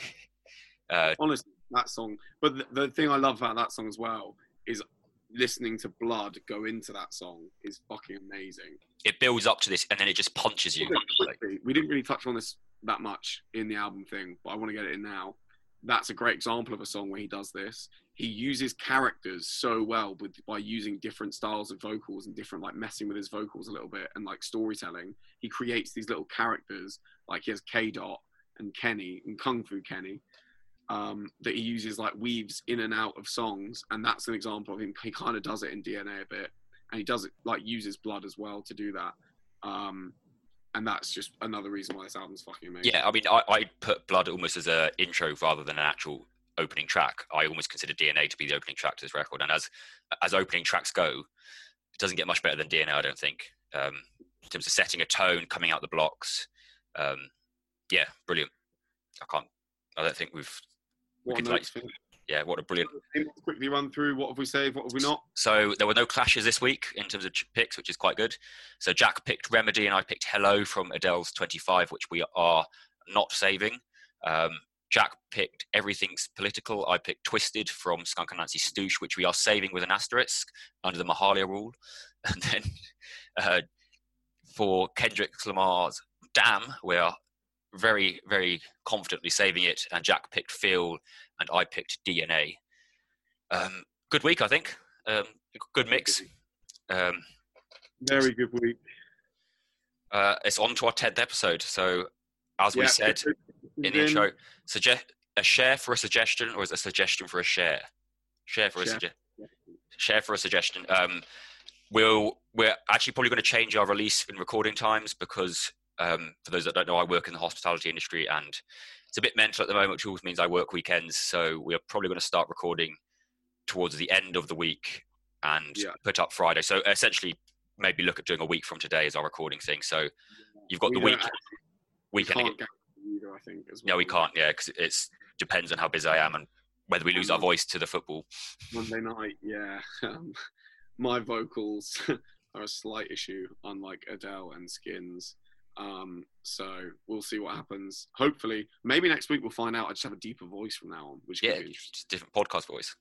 uh, honestly, that song. But the, the thing I love about that song as well is listening to Blood go into that song is fucking amazing. it builds up to this and then it just punches you. We didn't really touch on this that much in the album thing, but I want to get it in now. That's a great example of a song where he does this. He uses characters so well with by using different styles of vocals and different like messing with his vocals a little bit and like storytelling. He creates these little characters like he has K Dot and Kenny and Kung Fu Kenny um, that he uses like weaves in and out of songs, and that's an example of him. He kind of does it in DNA a bit, and he does it like uses blood as well to do that. Um, and that's just another reason why this album's fucking amazing. yeah, I mean, I, I put Blood almost as a intro rather than an actual opening track. I almost consider DNA to be the opening track to this record, and as as opening tracks go, it doesn't get much better than DNA. I don't think. Um, in terms of setting a tone, coming out the blocks, um, yeah, brilliant. I can't. I don't think we've. What could like- Yeah, what a brilliant quickly run through what have we saved, what have we not. So there were no clashes this week in terms of picks, which is quite good. So Jack picked Remedy and I picked Hello from Adele's 25, which we are not saving. Um, Jack picked Everything's Political. I picked Twisted from Skunk Anansie Stoosh, which we are saving with an asterisk under the Mahalia rule. And then uh, for Kendrick Lamar's Damn, we are very, very confidently saving it. And Jack picked Feel and I picked DNA. Um, good week, I think. Um, good mix. Um, Very good week. uh, it's on to our 10th episode. So, as we said in the intro, suggest a share for a suggestion, or is it a suggestion for a share? Share for a Share. suggestion. Share for a suggestion. Um, we'll we're actually probably going to change our release and recording times because um, for those that don't know, I work in the hospitality industry and it's a bit mental at the moment, which means I work weekends. So we're probably going to start recording towards the end of the week and Yeah. put up Friday. So essentially, maybe look at doing a week from today as our recording thing. So you've got We the week actually- we weekend. can't guarantee either, I think. As No, we can't. Yeah, because it depends on how busy I am and whether we lose our voice to the football. Monday night, yeah. Um, my vocals are a slight issue, unlike Adele and Skins. Um, so we'll see what happens. Hopefully, maybe next week we'll find out. I just have a deeper voice from now on, which Yeah, just different podcast voice.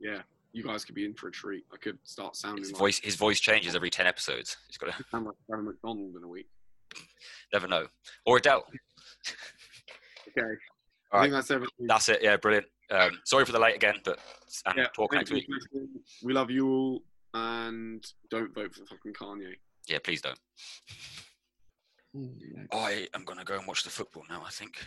Yeah, you guys could be in for a treat. I could start sounding His like, voice, his voice changes every ten episodes. He's got to sound like Kevin McDonald in a week. never know. Or Adele. Okay, All I think that's everything. That's it. Yeah, brilliant. Um, sorry for the late again, but and yeah, talk next week. We love you all, and don't vote for fucking Kanye. Yeah, please don't. I am gonna go and watch the football now. I think.